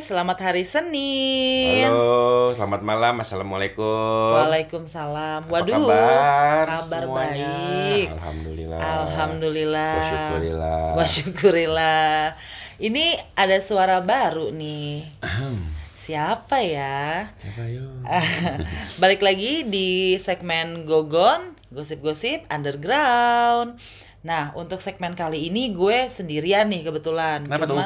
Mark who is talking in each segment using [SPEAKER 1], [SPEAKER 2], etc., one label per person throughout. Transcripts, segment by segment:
[SPEAKER 1] selamat hari Senin.
[SPEAKER 2] Halo, selamat malam. Assalamualaikum.
[SPEAKER 1] Waalaikumsalam.
[SPEAKER 2] Apa
[SPEAKER 1] Waduh,
[SPEAKER 2] kabar,
[SPEAKER 1] kabar
[SPEAKER 2] semuanya?
[SPEAKER 1] baik.
[SPEAKER 2] Alhamdulillah.
[SPEAKER 1] Alhamdulillah.
[SPEAKER 2] Wasyukurillah.
[SPEAKER 1] Wasyukurillah. Ini ada suara baru nih. Siapa ya?
[SPEAKER 2] Siapa yuk?
[SPEAKER 1] Balik lagi di segmen Gogon, gosip-gosip underground. Nah, untuk segmen kali ini gue sendirian nih kebetulan.
[SPEAKER 2] Kenapa tuh?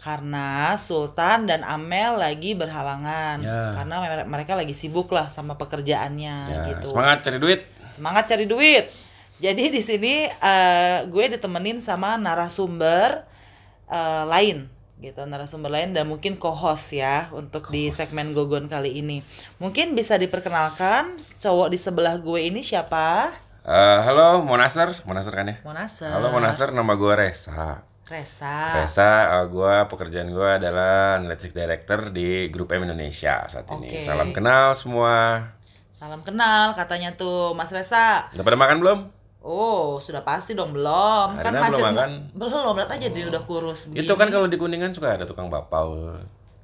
[SPEAKER 1] Karena Sultan dan Amel lagi berhalangan.
[SPEAKER 2] Ya.
[SPEAKER 1] Karena mere- mereka lagi sibuk lah sama pekerjaannya
[SPEAKER 2] Ya,
[SPEAKER 1] gitu.
[SPEAKER 2] Semangat cari duit.
[SPEAKER 1] Semangat cari duit. Jadi di sini eh, gue ditemenin sama narasumber eh, lain gitu, narasumber lain dan mungkin co-host ya untuk di
[SPEAKER 2] Co-host.
[SPEAKER 1] segmen Gogon kali ini. Mungkin bisa diperkenalkan cowok di sebelah gue ini siapa?
[SPEAKER 2] Eh, halo, Monasar. Monasar kan ya?
[SPEAKER 1] Monasar.
[SPEAKER 2] Halo Monasar, nama gue Resa.
[SPEAKER 1] Resa.
[SPEAKER 2] Resa, eh, gua pekerjaan gue adalah Analytics Director di Grup M Indonesia saat ini.
[SPEAKER 1] Oke.
[SPEAKER 2] Salam kenal semua.
[SPEAKER 1] Salam kenal katanya tuh Mas Resa.
[SPEAKER 2] Udah pada makan belum?
[SPEAKER 1] Oh, sudah pasti dong belum. Kan
[SPEAKER 2] Adina belum
[SPEAKER 1] macet
[SPEAKER 2] makan?
[SPEAKER 1] Belum, lihat aja dia udah kurus
[SPEAKER 2] Itu kan kalau di Kuningan suka ada tukang bapau.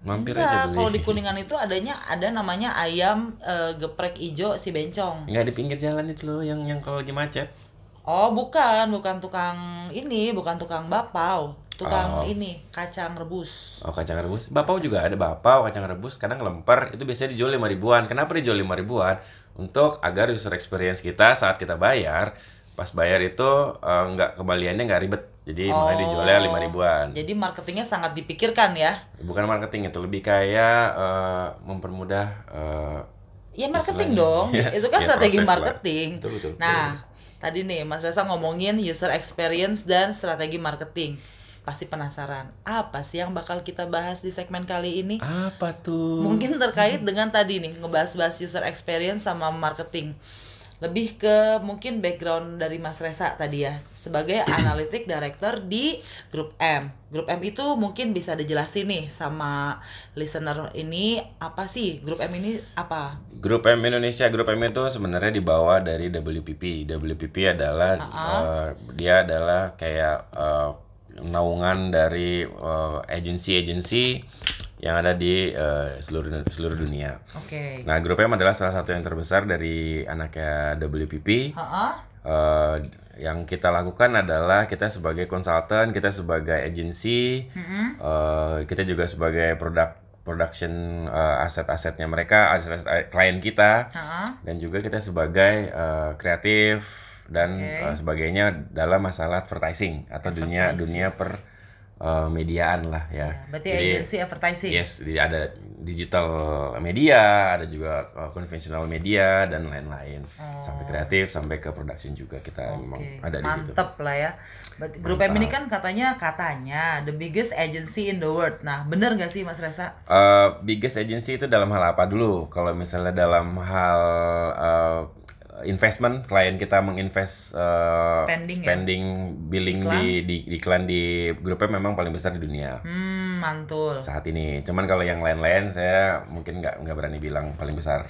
[SPEAKER 2] Mampir
[SPEAKER 1] Enggak,
[SPEAKER 2] aja beli.
[SPEAKER 1] kalau di Kuningan itu adanya ada namanya ayam eh, geprek ijo si bencong.
[SPEAKER 2] Nggak di pinggir jalan itu loh yang yang kalau lagi macet.
[SPEAKER 1] Oh, bukan, bukan tukang ini, bukan tukang bapau. Tukang
[SPEAKER 2] Oh.
[SPEAKER 1] ini, kacang rebus.
[SPEAKER 2] Oh kacang rebus. Bapau juga ada bapau, kacang rebus, kadang lemper. Itu biasanya dijual lima ribuan. Kenapa dijual lima ribuan? Untuk agar user experience kita saat kita bayar, pas bayar itu eh, nggak kembaliannya nggak ribet. Jadi makanya dijualnya lima ribuan.
[SPEAKER 1] Jadi marketingnya sangat dipikirkan ya.
[SPEAKER 2] Bukan marketing itu lebih kayak eh, mempermudah. eh,
[SPEAKER 1] Ya marketing dong.
[SPEAKER 2] Ya,
[SPEAKER 1] itu kan
[SPEAKER 2] ya,
[SPEAKER 1] strategi
[SPEAKER 2] lah.
[SPEAKER 1] marketing.
[SPEAKER 2] Betul, betul.
[SPEAKER 1] Nah, tadi nih Mas Resa ngomongin user experience dan strategi marketing. Pasti penasaran, apa sih yang bakal kita bahas di segmen kali ini?
[SPEAKER 2] apa tuh?
[SPEAKER 1] Mungkin terkait dengan tadi nih ngebahas-bahas user experience sama marketing. Lebih ke mungkin background dari Mas Resa tadi ya sebagai analytic director di Grup M. Grup M itu mungkin bisa dijelasin nih sama listener ini apa sih Grup M ini apa?
[SPEAKER 2] Grup M Indonesia, Grup M itu sebenarnya dibawa dari WPP. WPP adalah eh, dia adalah kayak eh, naungan dari eh, agensi-agensi yang ada di eh, seluruh seluruh dunia.
[SPEAKER 1] Oke.
[SPEAKER 2] Nah, Grup M adalah salah satu yang terbesar dari anaknya WPP.
[SPEAKER 1] Ha-ha.
[SPEAKER 2] Eh, yang kita lakukan adalah kita sebagai konsultan, kita sebagai agensi,
[SPEAKER 1] Mm-mm.
[SPEAKER 2] eh, kita juga sebagai produk production eh, aset-asetnya mereka, aset-aset klien kita
[SPEAKER 1] Ha-ha.
[SPEAKER 2] dan juga kita sebagai eh, kreatif dan
[SPEAKER 1] Oke.
[SPEAKER 2] eh, sebagainya dalam masalah advertising atau dunia
[SPEAKER 1] Advertising.
[SPEAKER 2] dunia per eh, mediaan lah ya.
[SPEAKER 1] Ya, berarti
[SPEAKER 2] Jadi,
[SPEAKER 1] agency advertising.
[SPEAKER 2] Yes, ada digital media, ada juga eh, konvensional media dan lain-lain. Sampai kreatif, sampai ke production juga kita memang
[SPEAKER 1] Oh. Oke,
[SPEAKER 2] ada di situ.
[SPEAKER 1] mantep lah ya. Berarti Grup M ini kan katanya katanya the biggest agency in the world. Nah, bener nggak sih Mas Resa?
[SPEAKER 2] Eh, biggest agency itu dalam hal apa dulu? Kalau misalnya dalam hal eh, investment, klien kita menginvest eh,
[SPEAKER 1] Spending ya?
[SPEAKER 2] spending billing
[SPEAKER 1] Iklan?
[SPEAKER 2] di, di di iklan di grupnya memang paling besar di dunia
[SPEAKER 1] Hmm, mantul.
[SPEAKER 2] saat ini. Cuman kalau yang lain-lain saya mungkin nggak nggak berani bilang paling besar.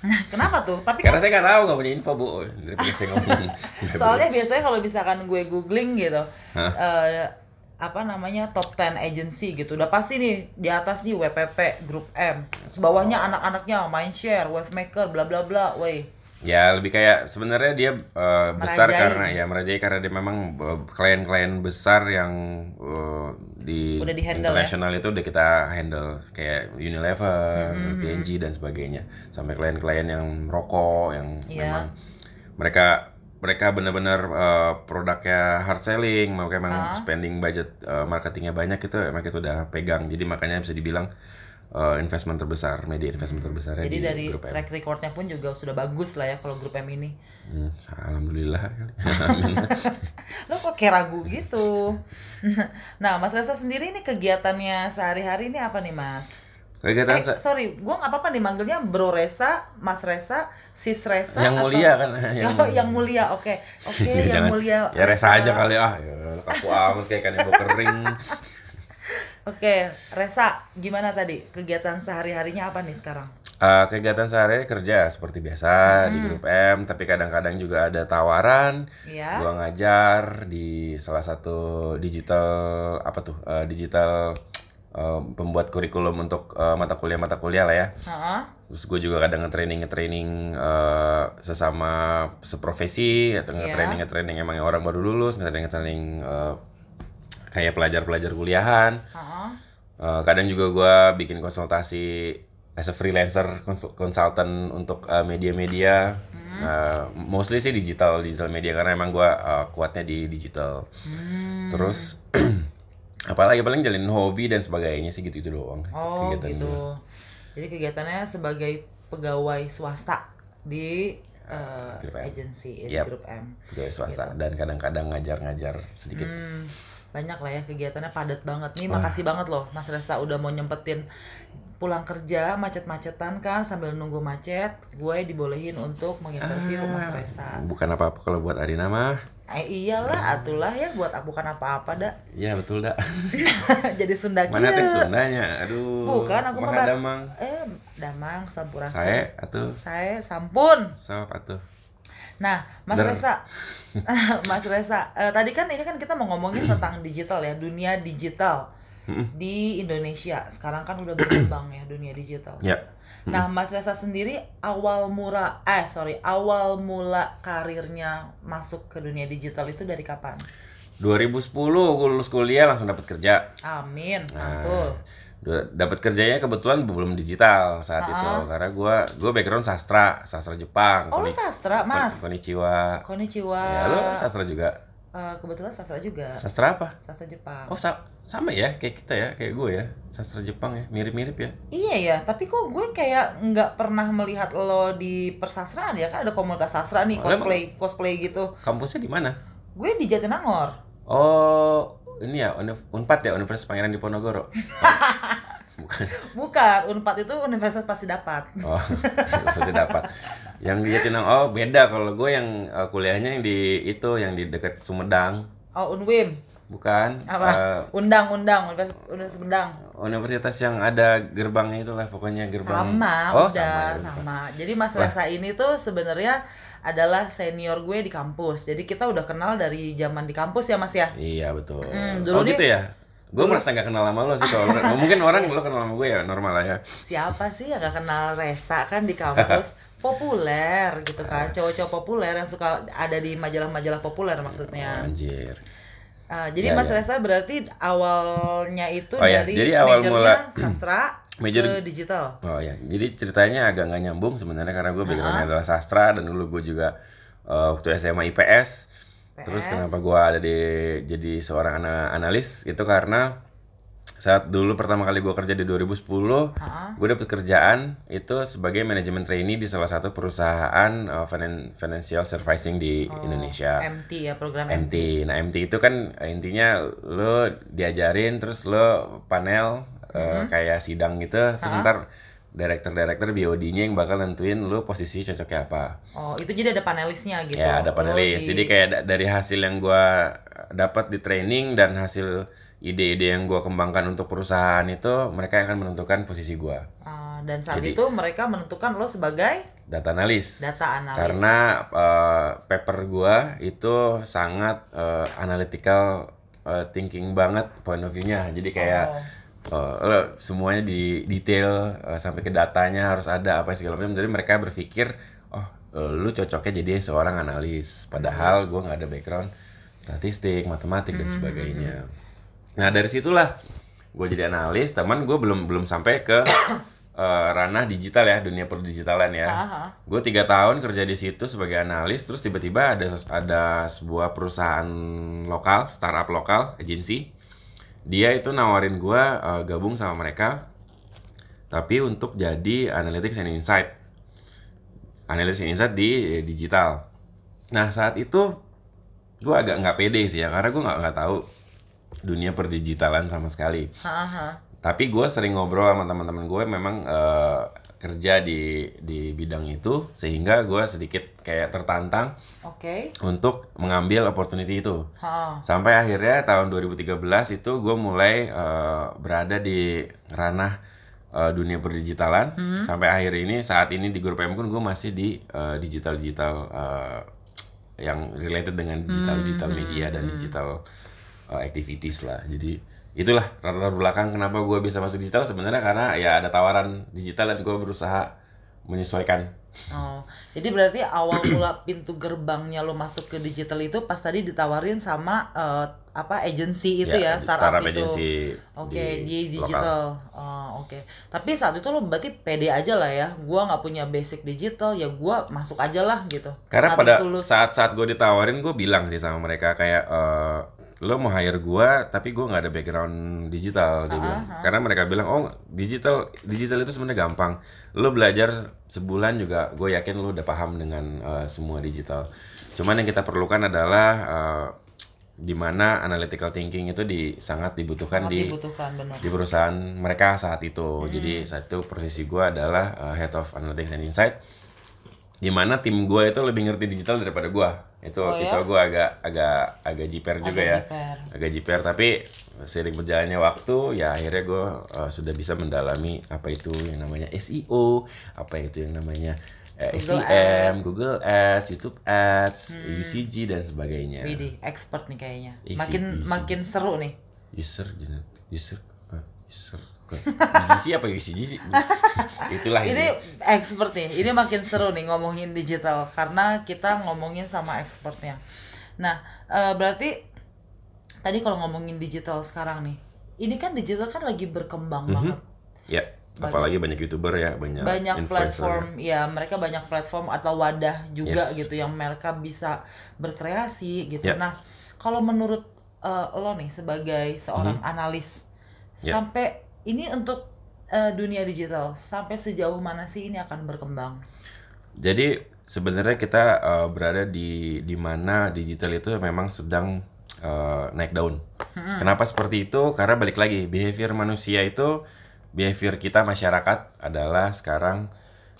[SPEAKER 1] Nah, kenapa tuh? Tapi kan
[SPEAKER 2] Karena saya nggak tahu nggak punya info bu. Daripada saya ngomong.
[SPEAKER 1] soalnya biasanya kalau misalkan gue googling gitu, eh, apa namanya top 10 agency gitu, udah pasti nih di atas nih WPP, Grup M, sebawahnya anak-anaknya Mindshare, Wavemaker, bla bla bla, woi.
[SPEAKER 2] Ya lebih kayak sebenarnya dia eh, besar
[SPEAKER 1] Merajai.
[SPEAKER 2] karena ya merajai karena dia memang eh, klien-klien besar yang eh, di
[SPEAKER 1] Udah ya?
[SPEAKER 2] internasional itu udah kita handle kayak Unilever,
[SPEAKER 1] Mm-hmm.
[SPEAKER 2] P&G dan sebagainya sampai klien-klien yang rokok yang
[SPEAKER 1] Iya.
[SPEAKER 2] memang mereka mereka benar-benar eh, produknya hard selling, mereka
[SPEAKER 1] Ah.
[SPEAKER 2] memang spending budget eh, marketingnya banyak itu emang itu udah pegang jadi makanya bisa dibilang eh, investment terbesar media investment terbesarnya
[SPEAKER 1] Jadi
[SPEAKER 2] di
[SPEAKER 1] dari
[SPEAKER 2] grup M.
[SPEAKER 1] track recordnya pun juga sudah bagus lah ya kalau Grup M ini.
[SPEAKER 2] Hmm, alhamdulillah.
[SPEAKER 1] Lo kok kayak ragu gitu? nah, Mas Resa sendiri nih kegiatannya sehari-hari ini apa nih, Mas?
[SPEAKER 2] Kegiatan
[SPEAKER 1] Eh,
[SPEAKER 2] sa-
[SPEAKER 1] sorry, gua nggak apa-apa nih manggilnya Bro Resa, Mas Resa, Sis Resa.
[SPEAKER 2] yang
[SPEAKER 1] atau-
[SPEAKER 2] mulia kan
[SPEAKER 1] yang, yang mulia, oke, oke,
[SPEAKER 2] Ya,
[SPEAKER 1] yang mulia.
[SPEAKER 2] ya resa aja kali ah ya kaku amat kayak kan ibu kering
[SPEAKER 1] Oke, Resa, gimana tadi kegiatan sehari harinya apa nih sekarang?
[SPEAKER 2] Eh, kegiatan sehari kerja seperti biasa di grup M tapi kadang-kadang juga ada tawaran
[SPEAKER 1] Iya.
[SPEAKER 2] gua ngajar di salah satu digital apa tuh eh, digital uh, pembuat kurikulum untuk uh, mata kuliah mata kuliah lah ya
[SPEAKER 1] Ha-ha.
[SPEAKER 2] terus gue juga kadang nge-training nge-training uh, sesama seprofesi atau nge-training nge-training emang yang orang baru lulus nge-training nge-training uh, kayak pelajar-pelajar kuliahan
[SPEAKER 1] Ha-ha.
[SPEAKER 2] Uh, kadang juga gue bikin konsultasi as a freelancer konsul- consultant untuk uh, media-media Uh, mostly sih digital digital media karena emang gue uh, kuatnya di digital
[SPEAKER 1] Hmm.
[SPEAKER 2] terus apalagi paling jalin hobi dan sebagainya sih gitu itu doang
[SPEAKER 1] Oh
[SPEAKER 2] kegiatan
[SPEAKER 1] gitu.
[SPEAKER 2] gua.
[SPEAKER 1] Jadi kegiatannya sebagai pegawai swasta di eh,
[SPEAKER 2] Grup M.
[SPEAKER 1] agency
[SPEAKER 2] Yap.
[SPEAKER 1] grup M.
[SPEAKER 2] pegawai swasta dan kadang-kadang ngajar-ngajar sedikit
[SPEAKER 1] Hmm, banyak lah ya kegiatannya padat banget nih. Makasih banget loh Mas Resa udah mau nyempetin pulang kerja macet-macetan kan sambil nunggu macet, gue dibolehin untuk menginterview Mas
[SPEAKER 2] Ah,
[SPEAKER 1] Resa.
[SPEAKER 2] bukan apa-apa kalau buat Arina mah
[SPEAKER 1] Eh iyalah, atulah ya buat bukan apa-apa dah.
[SPEAKER 2] ya betul dah
[SPEAKER 1] Jadi Sunda
[SPEAKER 2] mana teh. Sundanya aduh
[SPEAKER 1] Bukan, aku mah
[SPEAKER 2] damang
[SPEAKER 1] Eh, damang sampurasun.
[SPEAKER 2] saya atuh
[SPEAKER 1] Saya sampun.
[SPEAKER 2] sok atuh
[SPEAKER 1] Nah, Mas
[SPEAKER 2] Der.
[SPEAKER 1] Resa, Mas Resa, eh, tadi kan ini kan kita mau ngomongin tentang digital ya, dunia digital di Indonesia. Sekarang kan udah berkembang ya dunia digital.
[SPEAKER 2] ya
[SPEAKER 1] Nah, Mas Resa sendiri awal mula, eh sorry, awal mula karirnya masuk ke dunia digital itu dari kapan?
[SPEAKER 2] 2010 gue lulus kuliah langsung dapat kerja
[SPEAKER 1] Amin,
[SPEAKER 2] Nah,
[SPEAKER 1] mantul.
[SPEAKER 2] Du- dapat kerjanya kebetulan belum digital saat
[SPEAKER 1] Ah.
[SPEAKER 2] itu karena gua gua background sastra sastra Jepang
[SPEAKER 1] Oh, lu
[SPEAKER 2] Koni-
[SPEAKER 1] sastra, Mas?
[SPEAKER 2] Konnichiwa
[SPEAKER 1] Konnichiwa.
[SPEAKER 2] ya lu sastra juga
[SPEAKER 1] Eh, kebetulan sastra juga.
[SPEAKER 2] sastra apa
[SPEAKER 1] Sastra Jepang.
[SPEAKER 2] oh sa- sama ya kayak kita ya kayak gue ya sastra Jepang ya mirip-mirip ya
[SPEAKER 1] Iya ya, tapi kok gue kayak nggak pernah melihat lo di persastraan ya kan ada komunitas sastra nih
[SPEAKER 2] Oh,
[SPEAKER 1] cosplay cosplay gitu.
[SPEAKER 2] kampusnya di mana
[SPEAKER 1] Gue di Jatinangor.
[SPEAKER 2] oh ini ya Unpad ya Universitas Pangeran Diponegoro bukan
[SPEAKER 1] Bukan, Unpad itu universitas pasti dapat.
[SPEAKER 2] oh pasti dapat yang di Jatinangor oh beda kalau gue yang uh, kuliahnya yang di itu yang di dekat Sumedang
[SPEAKER 1] Oh, Unwim.
[SPEAKER 2] bukan
[SPEAKER 1] Apa?
[SPEAKER 2] Uh,
[SPEAKER 1] Undang-undang, universitas, universitas Undang.
[SPEAKER 2] universitas yang ada gerbangnya itulah pokoknya gerbang
[SPEAKER 1] Sama,
[SPEAKER 2] oh
[SPEAKER 1] udah
[SPEAKER 2] sama, ya,
[SPEAKER 1] sama. Jadi ini tuh sebenarnya adalah senior gue di kampus. Jadi kita udah kenal dari zaman di kampus ya, Mas ya.
[SPEAKER 2] iya betul.
[SPEAKER 1] Hmm, dulu
[SPEAKER 2] oh
[SPEAKER 1] nih-
[SPEAKER 2] gitu ya gue merasa nggak kenal sama lo sih kalau mungkin orang lo kenal sama gue ya normal lah ya.
[SPEAKER 1] Siapa sih yang gak kenal Resa kan di kampus? populer gitu kan. Cowok-cowok populer yang suka ada di majalah-majalah populer maksudnya.
[SPEAKER 2] Anjir.
[SPEAKER 1] Uh, jadi
[SPEAKER 2] Ya,
[SPEAKER 1] Mas
[SPEAKER 2] ya.
[SPEAKER 1] Resa berarti awalnya itu
[SPEAKER 2] Oh, ya,
[SPEAKER 1] dari
[SPEAKER 2] jadi awal mula-
[SPEAKER 1] sastra
[SPEAKER 2] Major-
[SPEAKER 1] ke digital.
[SPEAKER 2] Oh ya, jadi ceritanya agak nggak nyambung sebenarnya karena gue backgroundnya
[SPEAKER 1] Ah.
[SPEAKER 2] adalah sastra dan dulu gue juga uh, waktu SMA IPS. Terus
[SPEAKER 1] PS.
[SPEAKER 2] kenapa gue ada di jadi seorang ana- analis itu karena saat dulu pertama kali gue kerja di 2010,
[SPEAKER 1] Ah,
[SPEAKER 2] gue dapet kerjaan itu sebagai manajemen trainee di salah satu perusahaan uh, finan- financial servicing di
[SPEAKER 1] oh,
[SPEAKER 2] Indonesia.
[SPEAKER 1] MT ya program MT.
[SPEAKER 2] MT. Nah, MT itu kan eh, intinya lo diajarin terus lo panel eh, kayak sidang gitu, terus ntar director-director BOD-nya yang bakal nentuin lo posisi cocoknya apa.
[SPEAKER 1] Oh itu jadi ada panelisnya gitu.
[SPEAKER 2] Ya, ada
[SPEAKER 1] Oh,
[SPEAKER 2] panelis.
[SPEAKER 1] di-
[SPEAKER 2] Jadi kayak da- dari hasil yang gua dapat di training dan hasil ide-ide yang gua kembangkan untuk perusahaan itu, mereka akan menentukan posisi gua.
[SPEAKER 1] Ah, dan saat
[SPEAKER 2] Jadi-
[SPEAKER 1] itu mereka menentukan lo sebagai
[SPEAKER 2] Data analis.
[SPEAKER 1] data analis.
[SPEAKER 2] Karena eh, paper gua itu sangat eh, analytical eh, thinking banget point of view-nya. Jadi kayak
[SPEAKER 1] Oh.
[SPEAKER 2] Lo semuanya di detail eh, sampai ke datanya harus ada apa segala macam. Jadi mereka berpikir, oh eh, lu cocoknya jadi seorang analis. Padahal
[SPEAKER 1] Analis.
[SPEAKER 2] gua nggak ada background statistik, matematik dan
[SPEAKER 1] Mhm,
[SPEAKER 2] sebagainya. Nah dari situlah gue jadi analis. Teman gue belum belum sampai ke eh, ranah digital ya, dunia perdigitalan ya. Gue tiga tahun kerja di situ sebagai analis, terus tiba-tiba ada ada sebuah perusahaan lokal, startup lokal, agency. Dia itu nawarin gue eh, gabung sama mereka, tapi untuk jadi analytics and insight, analytics and insight di digital. Nah saat itu gue agak nggak pede sih ya, karena gue nggak nggak tahu dunia perdigitalan sama sekali
[SPEAKER 1] Ah, ah.
[SPEAKER 2] tapi gue sering ngobrol sama teman-teman gue memang eh, kerja di di bidang itu sehingga gue sedikit kayak tertantang
[SPEAKER 1] Oke.
[SPEAKER 2] untuk mengambil opportunity itu.
[SPEAKER 1] Ah,
[SPEAKER 2] sampai akhirnya tahun 2013 itu gue mulai eh, berada di ranah eh, dunia perdigitalan. Sampai akhir ini saat ini di grup M pun gue masih di digital digital yang related dengan digital digital media dan digital eh, activities lah. Jadi itulah latar belakang kenapa gue bisa masuk digital sebenarnya karena ya ada tawaran digital dan gue berusaha menyesuaikan
[SPEAKER 1] Oh, jadi berarti awal mula pintu gerbangnya lo masuk ke digital itu pas tadi ditawarin sama eh, apa agency itu ya,
[SPEAKER 2] di
[SPEAKER 1] startup,
[SPEAKER 2] startup
[SPEAKER 1] itu.
[SPEAKER 2] agency
[SPEAKER 1] Oke, di,
[SPEAKER 2] lokal.
[SPEAKER 1] digital. Oh, oke. Tapi saat itu lo berarti pede aja lah ya. Gua nggak punya basic digital, ya gua masuk aja lah gitu.
[SPEAKER 2] Karena pada saat-saat gue ditawarin gue bilang sih sama mereka kayak eh, lo mau hire gue tapi gue nggak ada background digital dia bilang. Karena mereka bilang oh digital digital itu sebenarnya gampang. Lo belajar sebulan juga gue yakin lo udah paham dengan eh, semua digital. Cuman yang kita perlukan adalah eh, di mana analytical thinking itu di sangat dibutuhkan
[SPEAKER 1] Sangat
[SPEAKER 2] di
[SPEAKER 1] dibutuhkan benar.
[SPEAKER 2] di perusahaan mereka saat itu. Jadi saat itu posisi gue adalah uh, head of analytics and insight. Di mana tim gue itu lebih ngerti digital daripada gue. Itu
[SPEAKER 1] Oh,
[SPEAKER 2] itu
[SPEAKER 1] ya?
[SPEAKER 2] gue agak agak agak jiper juga
[SPEAKER 1] Agak
[SPEAKER 2] ya.
[SPEAKER 1] jiper.
[SPEAKER 2] Agak jiper tapi seiring berjalannya waktu ya akhirnya gue uh, sudah bisa mendalami apa itu yang namanya SEO, apa itu yang namanya uh,
[SPEAKER 1] Google
[SPEAKER 2] SEM,
[SPEAKER 1] Ads. Hmm.
[SPEAKER 2] Google Ads, YouTube Ads, UCG dan sebagainya.
[SPEAKER 1] Widih, expert nih kayaknya. Makin
[SPEAKER 2] isi.
[SPEAKER 1] makin seru nih.
[SPEAKER 2] user user ah, user UGC apa UCG sih? itulah
[SPEAKER 1] Ini
[SPEAKER 2] ini
[SPEAKER 1] expert nih. Ini makin seru nih ngomongin digital karena kita ngomongin sama expertnya. Nah, eh, berarti tadi kalau ngomongin digital sekarang nih, ini kan digital kan lagi berkembang
[SPEAKER 2] Mhm.
[SPEAKER 1] banget.
[SPEAKER 2] ya apalagi banyak youtuber ya banyak
[SPEAKER 1] banyak platform ya mereka banyak platform atau wadah juga
[SPEAKER 2] Yes.
[SPEAKER 1] gitu yang mereka bisa berkreasi gitu
[SPEAKER 2] Ya.
[SPEAKER 1] nah kalau menurut eh, lo nih sebagai seorang analis
[SPEAKER 2] Mhm. Ya.
[SPEAKER 1] sampai ini untuk eh, dunia digital. Sampai sejauh mana sih ini akan berkembang?
[SPEAKER 2] Jadi sebenarnya kita uh, berada di di mana digital itu memang sedang uh, naik daun. Kenapa seperti itu? Karena balik lagi behavior manusia itu behavior kita masyarakat adalah sekarang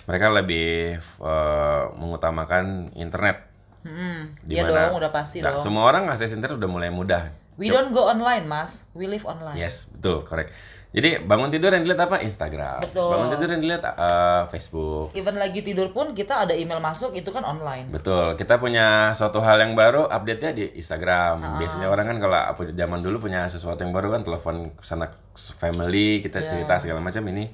[SPEAKER 2] mereka lebih uh, mengutamakan internet.
[SPEAKER 1] Hmm, ya
[SPEAKER 2] mana-
[SPEAKER 1] dong udah pasti dong.
[SPEAKER 2] semua orang akses internet udah mulai mudah.
[SPEAKER 1] We don't go online mas. We live online.
[SPEAKER 2] Yes, betul, correct. Jadi bangun tidur yang dilihat apa? Instagram.
[SPEAKER 1] Betul.
[SPEAKER 2] Bangun tidur yang dilihat uh, Facebook.
[SPEAKER 1] even lagi tidur pun kita ada email masuk itu kan online
[SPEAKER 2] Betul. Kita punya suatu hal yang baru, update-nya di Instagram.
[SPEAKER 1] Ah.
[SPEAKER 2] Biasanya orang kan kalau apa- zaman dulu punya sesuatu yang baru kan telepon sana family, kita
[SPEAKER 1] Ya.
[SPEAKER 2] cerita segala macam ini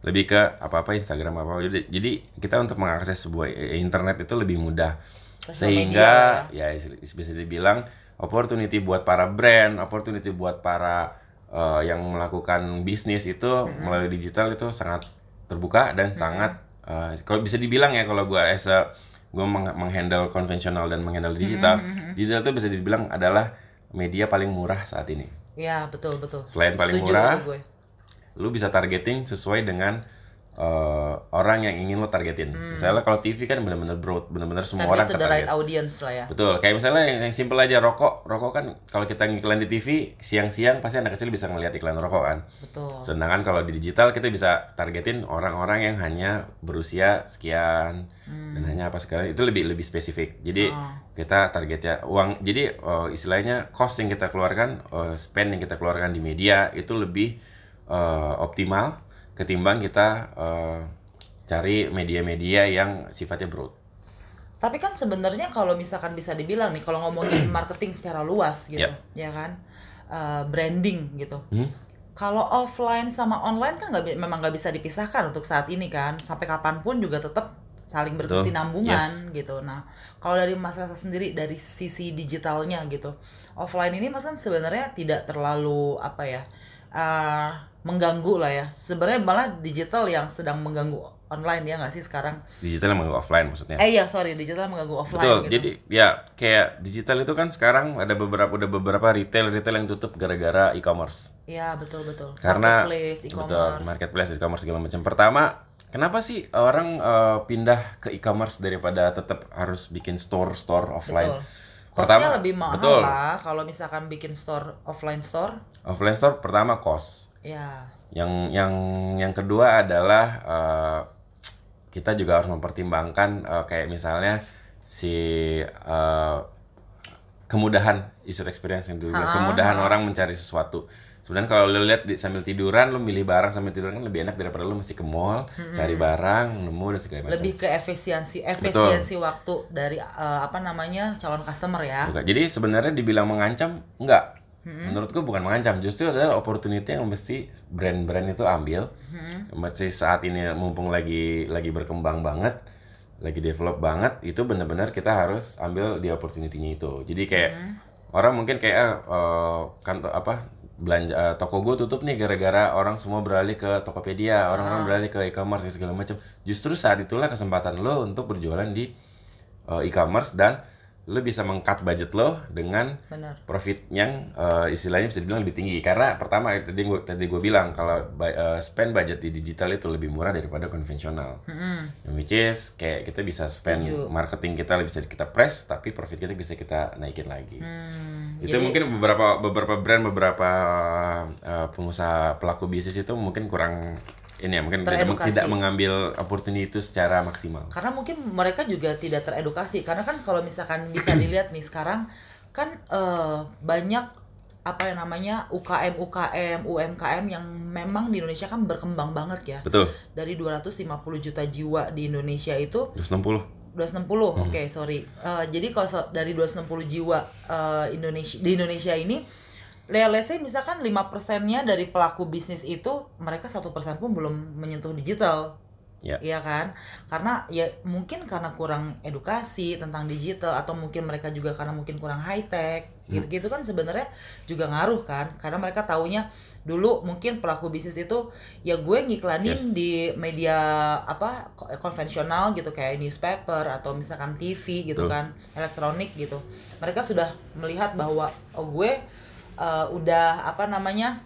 [SPEAKER 2] lebih ke apa-apa Instagram apa jadi jadi kita untuk mengakses sebuah internet itu lebih mudah
[SPEAKER 1] Sosial
[SPEAKER 2] sehingga
[SPEAKER 1] media
[SPEAKER 2] ya is- bisa dibilang opportunity buat para brand opportunity buat para eh, yang melakukan bisnis itu melalui digital itu sangat terbuka dan sangat eh, kalau bisa dibilang ya kalau gua as a gue menghandle konvensional dan menghandle digital digital itu bisa dibilang adalah media paling murah saat ini.
[SPEAKER 1] Ya betul betul.
[SPEAKER 2] Selain paling
[SPEAKER 1] Setuju
[SPEAKER 2] murah,
[SPEAKER 1] itu gue.
[SPEAKER 2] lu bisa targeting sesuai dengan eh, orang yang ingin lo targetin. Misalnya kalau TV kan benar-benar broad, benar-benar semua orang
[SPEAKER 1] Target to the right audience lah ya
[SPEAKER 2] Betul, kayak misalnya yang, yang simple aja rokok. Rokok kan kalau kita ngiklan di TV siang-siang pasti anak kecil bisa ngelihat iklan rokok kan.
[SPEAKER 1] betul
[SPEAKER 2] Sedangkan kalau di digital kita bisa targetin orang-orang yang hanya berusia sekian dan hanya apa sekali itu lebih lebih spesifik. Jadi
[SPEAKER 1] Oh.
[SPEAKER 2] kita targetnya uang. Jadi eh, istilahnya cost yang kita keluarkan, eh, spend yang kita keluarkan di media itu lebih eh, optimal ketimbang kita eh, cari media-media yang sifatnya broad.
[SPEAKER 1] Tapi kan sebenarnya kalau misalkan bisa dibilang nih kalau ngomongin marketing secara luas gitu,
[SPEAKER 2] Ya.
[SPEAKER 1] ya kan, Eh, branding gitu.
[SPEAKER 2] Hmm?
[SPEAKER 1] Kalau offline sama online kan bi- memang nggak bisa dipisahkan untuk saat ini kan, sampai kapan pun juga tetap saling berkesinambungan gitu. Nah, kalau dari Mas Rasa sendiri dari sisi digitalnya gitu, offline ini Mas kan sebenarnya tidak terlalu apa ya eh, mengganggu lah ya. Sebenarnya malah digital yang sedang mengganggu online ya nggak sih sekarang?
[SPEAKER 2] Digital emang offline maksudnya.
[SPEAKER 1] Eh iya sorry digital mengganggu offline
[SPEAKER 2] Betul.
[SPEAKER 1] gitu.
[SPEAKER 2] Jadi ya kayak digital itu kan sekarang ada beberapa udah beberapa retail retail yang tutup gara-gara e-commerce.
[SPEAKER 1] Iya betul betul.
[SPEAKER 2] Karena
[SPEAKER 1] marketplace,
[SPEAKER 2] betul
[SPEAKER 1] e-commerce.
[SPEAKER 2] marketplace e-commerce segala macam. Pertama, kenapa sih orang eh, pindah ke e-commerce daripada tetap harus bikin store-store offline?
[SPEAKER 1] Betul. Costnya lebih mahal
[SPEAKER 2] betul.
[SPEAKER 1] lah kalau misalkan bikin store offline store.
[SPEAKER 2] Offline store pertama cost.
[SPEAKER 1] Ya,
[SPEAKER 2] Yang yang yang kedua adalah eh, kita juga harus mempertimbangkan eh, kayak misalnya si eh, kemudahan user experience yang dulu
[SPEAKER 1] Ha,
[SPEAKER 2] kemudahan orang mencari sesuatu. Sebenarnya kalau lu lihat di, sambil tiduran, lu milih barang sambil tiduran kan lebih enak daripada lu mesti ke mall cari barang, nemu dan segala macam.
[SPEAKER 1] lebih ke efisiensi efisiensi waktu dari eh, apa namanya calon customer ya.
[SPEAKER 2] Bukan. Jadi sebenarnya dibilang mengancam enggak. hmm. menurutku bukan mengancam justru adalah opportunity yang mesti brand-brand itu ambil hmm. masih saat ini mumpung lagi lagi berkembang banget lagi develop banget itu benar-benar kita harus ambil di opportunity-nya itu jadi kayak hmm. orang mungkin kayak uh, kantor apa belanja uh, toko gue tutup nih gara-gara orang semua beralih ke Tokopedia, orang-orang ah. beralih ke e-commerce segala macam. Justru saat itulah kesempatan lo untuk berjualan di uh, e-commerce dan lo bisa mengcut budget lo dengan Benar. profit yang uh, istilahnya bisa dibilang lebih tinggi karena pertama tadi gue tadi gue bilang kalau uh, spend budget di digital itu lebih murah daripada konvensional mm-hmm. which is kayak kita bisa spend Setuju. marketing kita bisa kita press tapi profit kita bisa kita naikin lagi mm, itu jadi... mungkin beberapa beberapa brand beberapa uh, pengusaha pelaku bisnis itu mungkin kurang ini ya mungkin tidak, tidak mengambil opportunity itu secara maksimal.
[SPEAKER 1] Karena mungkin mereka juga tidak teredukasi karena kan kalau misalkan bisa dilihat nih sekarang kan uh, banyak apa yang namanya UKM UKM UMKM yang memang di Indonesia kan berkembang banget ya.
[SPEAKER 2] Betul.
[SPEAKER 1] Dari 250 juta jiwa di Indonesia itu
[SPEAKER 2] 260
[SPEAKER 1] 260 hmm. oke okay, sorry uh, jadi kalau so, dari 260 jiwa uh, Indonesia di Indonesia ini let's misalkan lima persennya dari pelaku bisnis itu mereka satu persen pun belum menyentuh digital. Ya. Iya kan? Karena ya mungkin karena kurang edukasi tentang digital atau mungkin mereka juga karena mungkin kurang high tech. Hmm. Gitu-gitu kan sebenarnya juga ngaruh kan? Karena mereka taunya dulu mungkin pelaku bisnis itu ya gue ngiklanin yes. di media apa konvensional gitu kayak newspaper atau misalkan TV gitu Tuh. kan, elektronik gitu. Mereka sudah melihat bahwa oh gue uh, udah apa namanya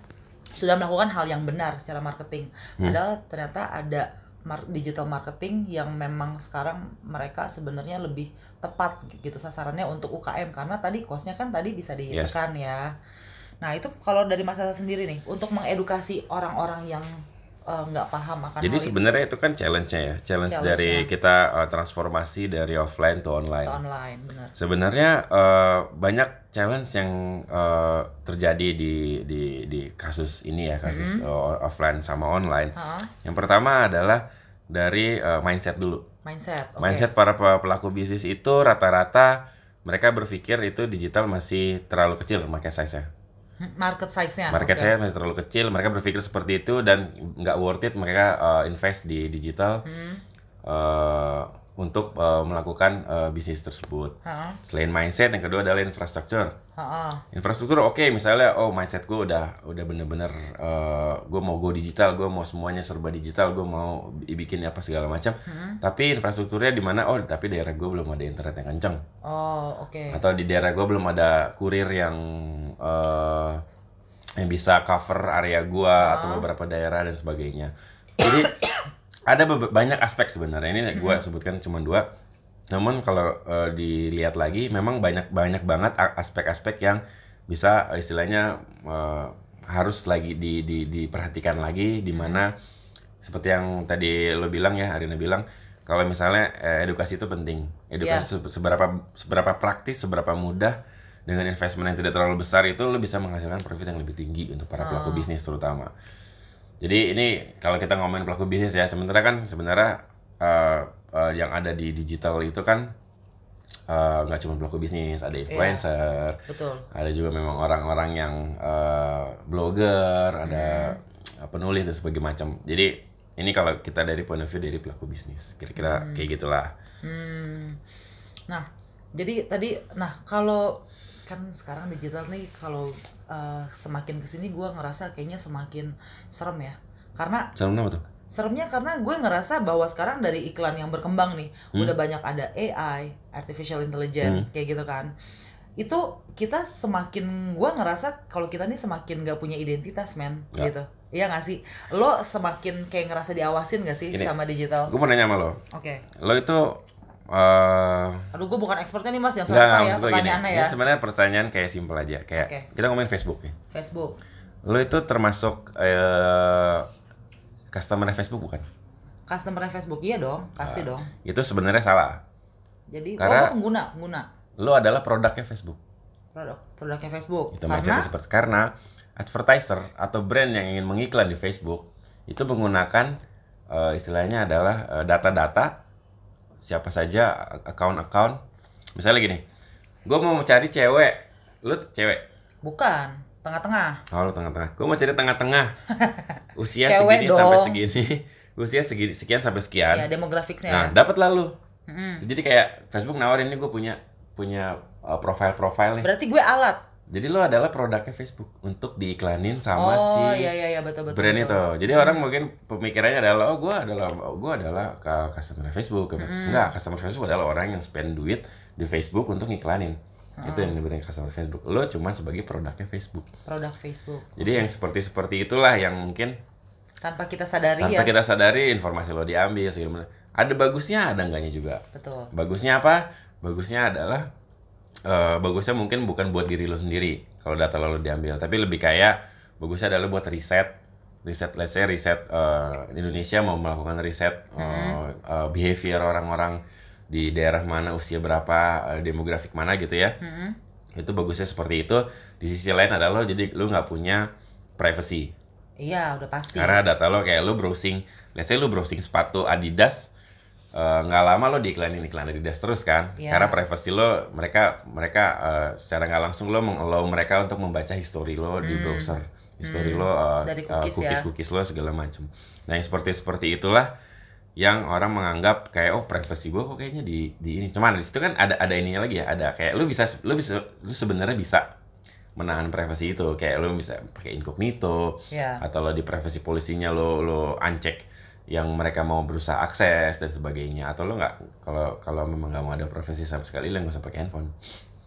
[SPEAKER 1] sudah melakukan hal yang benar secara marketing. Hmm. Padahal ternyata ada mar digital marketing yang memang sekarang mereka sebenarnya lebih tepat gitu sasarannya untuk UKM karena tadi kosnya kan tadi bisa ditekan yes. ya. Nah itu kalau dari masa sendiri nih untuk mengedukasi orang-orang yang Eh, nggak uh, paham akan
[SPEAKER 2] Jadi sebenarnya itu kan challenge-nya ya, challenge, challenge dari kita uh, transformasi dari offline to online. To
[SPEAKER 1] online, benar.
[SPEAKER 2] Sebenarnya uh, banyak challenge yang uh, terjadi di di di kasus ini ya, kasus mm -hmm. uh, offline sama online. Uh -huh. Yang pertama adalah dari uh, mindset dulu.
[SPEAKER 1] Mindset. Okay.
[SPEAKER 2] Mindset para pelaku bisnis itu rata-rata mereka berpikir itu digital masih terlalu kecil pakai size-nya
[SPEAKER 1] market size-nya.
[SPEAKER 2] Market okay. saya masih terlalu kecil, mereka berpikir seperti itu dan nggak worth it mereka uh, invest di digital hmm. uh, untuk uh, melakukan uh, bisnis tersebut. Ha-ha. Selain mindset, yang kedua adalah infrastruktur. Infrastruktur oke, okay, misalnya oh mindset gue udah udah bener-bener uh, gue mau go digital, gue mau semuanya serba digital, gue mau bikin apa segala macam. Hmm. Tapi infrastrukturnya di mana? Oh, tapi daerah gue belum ada internet yang kencang.
[SPEAKER 1] Oh, oke. Okay.
[SPEAKER 2] Atau di daerah gue belum ada kurir yang uh, yang bisa cover area gue atau beberapa daerah dan sebagainya. Jadi ada banyak aspek sebenarnya ini gue hmm. sebutkan cuma dua namun kalau uh, dilihat lagi memang banyak banyak banget aspek-aspek yang bisa istilahnya uh, harus lagi di, di, diperhatikan lagi di mana seperti yang tadi lo bilang ya Arina bilang kalau misalnya eh, edukasi itu penting edukasi yeah. seberapa seberapa praktis seberapa mudah dengan investment yang tidak terlalu besar itu lo bisa menghasilkan profit yang lebih tinggi untuk para pelaku oh. bisnis terutama jadi ini kalau kita ngomongin pelaku bisnis ya sementara kan sebenarnya uh, uh, yang ada di digital itu kan eh, nggak uh, cuma pelaku bisnis, ada iya, influencer,
[SPEAKER 1] yeah, betul.
[SPEAKER 2] ada juga memang orang-orang yang uh, blogger, ada hmm. penulis dan sebagainya macam. Jadi ini kalau kita dari point of view dari pelaku bisnis, kira-kira hmm. kayak gitulah.
[SPEAKER 1] Hmm. Nah, jadi tadi, nah kalau kan sekarang digital nih kalau uh, semakin ke sini gue ngerasa kayaknya semakin serem ya karena
[SPEAKER 2] serem apa tuh
[SPEAKER 1] seremnya karena gue ngerasa bahwa sekarang dari iklan yang berkembang nih hmm. udah banyak ada AI artificial intelligence hmm. kayak gitu kan itu kita semakin gue ngerasa kalau kita nih semakin gak punya identitas men ya. gitu Iya gak sih? Lo semakin kayak ngerasa diawasin gak sih Ini, sama digital?
[SPEAKER 2] Gue mau nanya sama lo
[SPEAKER 1] Oke okay.
[SPEAKER 2] Lo itu Uh,
[SPEAKER 1] Aduh, gue bukan expertnya nih mas, yang susah ya pertanyaannya ya.
[SPEAKER 2] Ini sebenarnya pertanyaan kayak simpel aja, kayak okay. kita ngomongin Facebook ya.
[SPEAKER 1] Facebook.
[SPEAKER 2] Lo itu termasuk uh, customer Facebook bukan?
[SPEAKER 1] Customer Facebook iya dong, pasti uh, dong.
[SPEAKER 2] Itu sebenarnya salah.
[SPEAKER 1] Jadi karena oh, pengguna, pengguna.
[SPEAKER 2] Lo adalah produknya Facebook.
[SPEAKER 1] Produk, produknya Facebook.
[SPEAKER 2] Itu karena seperti karena advertiser atau brand yang ingin mengiklan di Facebook itu menggunakan uh, istilahnya adalah data-data uh, siapa saja account-account. Misalnya gini, gue mau cari cewek, lu cewek?
[SPEAKER 1] Bukan tengah-tengah.
[SPEAKER 2] Oh, lu tengah-tengah. Gue mau cari tengah-tengah. Usia
[SPEAKER 1] Cewek
[SPEAKER 2] segini
[SPEAKER 1] dong.
[SPEAKER 2] sampai segini. Usia segini sekian sampai sekian.
[SPEAKER 1] Ya, demografiknya.
[SPEAKER 2] Nah, dapat lalu.
[SPEAKER 1] Mm-mm.
[SPEAKER 2] Jadi kayak Facebook nawarin ini gue punya punya uh, profile-profile nih.
[SPEAKER 1] Berarti gue alat.
[SPEAKER 2] Jadi lo adalah produknya Facebook untuk diiklanin sama
[SPEAKER 1] oh,
[SPEAKER 2] si
[SPEAKER 1] iya iya iya betul betul.
[SPEAKER 2] brand
[SPEAKER 1] betul.
[SPEAKER 2] itu. Jadi orang mungkin pemikirannya adalah oh gue adalah oh, gue adalah customer Facebook. Enggak, customer Facebook adalah orang yang spend duit di Facebook untuk ngiklanin. Itu yang dibilang customer Facebook. Lo cuma sebagai produknya Facebook.
[SPEAKER 1] Produk Facebook.
[SPEAKER 2] Jadi yang seperti seperti itulah yang mungkin
[SPEAKER 1] Tanpa kita sadari
[SPEAKER 2] tanpa
[SPEAKER 1] ya.
[SPEAKER 2] kita sadari informasi lo diambil segala macam. Ada bagusnya, ada enggaknya juga.
[SPEAKER 1] Betul.
[SPEAKER 2] Bagusnya apa? Bagusnya adalah eh, bagusnya mungkin bukan buat diri lo sendiri kalau data lo diambil, tapi lebih kayak bagusnya adalah buat riset, riset, let's say riset eh, Indonesia mau melakukan riset eh, eh, behavior orang-orang di daerah mana, usia berapa, eh, demografik mana gitu ya.
[SPEAKER 1] Mm-mm.
[SPEAKER 2] Itu bagusnya seperti itu. Di sisi lain adalah lo jadi lo nggak punya privacy.
[SPEAKER 1] Iya, udah pasti.
[SPEAKER 2] Karena data lo kayak lo browsing, let's say lo browsing sepatu Adidas, eh, nggak lama lo diiklanin iklan Adidas terus kan?
[SPEAKER 1] Iya.
[SPEAKER 2] Karena privacy lo, mereka mereka eh, secara nggak langsung lo mengallow mereka untuk membaca history lo di browser, history lo, eh,
[SPEAKER 1] Hmm. Dari
[SPEAKER 2] eh,
[SPEAKER 1] cookies ya.
[SPEAKER 2] cookies cookies lo segala macam. Nah yang seperti seperti itulah yang orang menganggap kayak oh privacy gue kok kayaknya di di ini. Cuman di situ kan ada ada ininya lagi ya, ada kayak lo bisa lo bisa lo sebenarnya bisa menahan privasi itu kayak lo bisa pakai incognito
[SPEAKER 1] Iya.
[SPEAKER 2] atau lo di privasi polisinya lo lo uncheck yang mereka mau berusaha akses dan sebagainya atau lo nggak kalau kalau memang nggak mau ada privasi sama sekali lo nggak usah pakai handphone
[SPEAKER 1] ya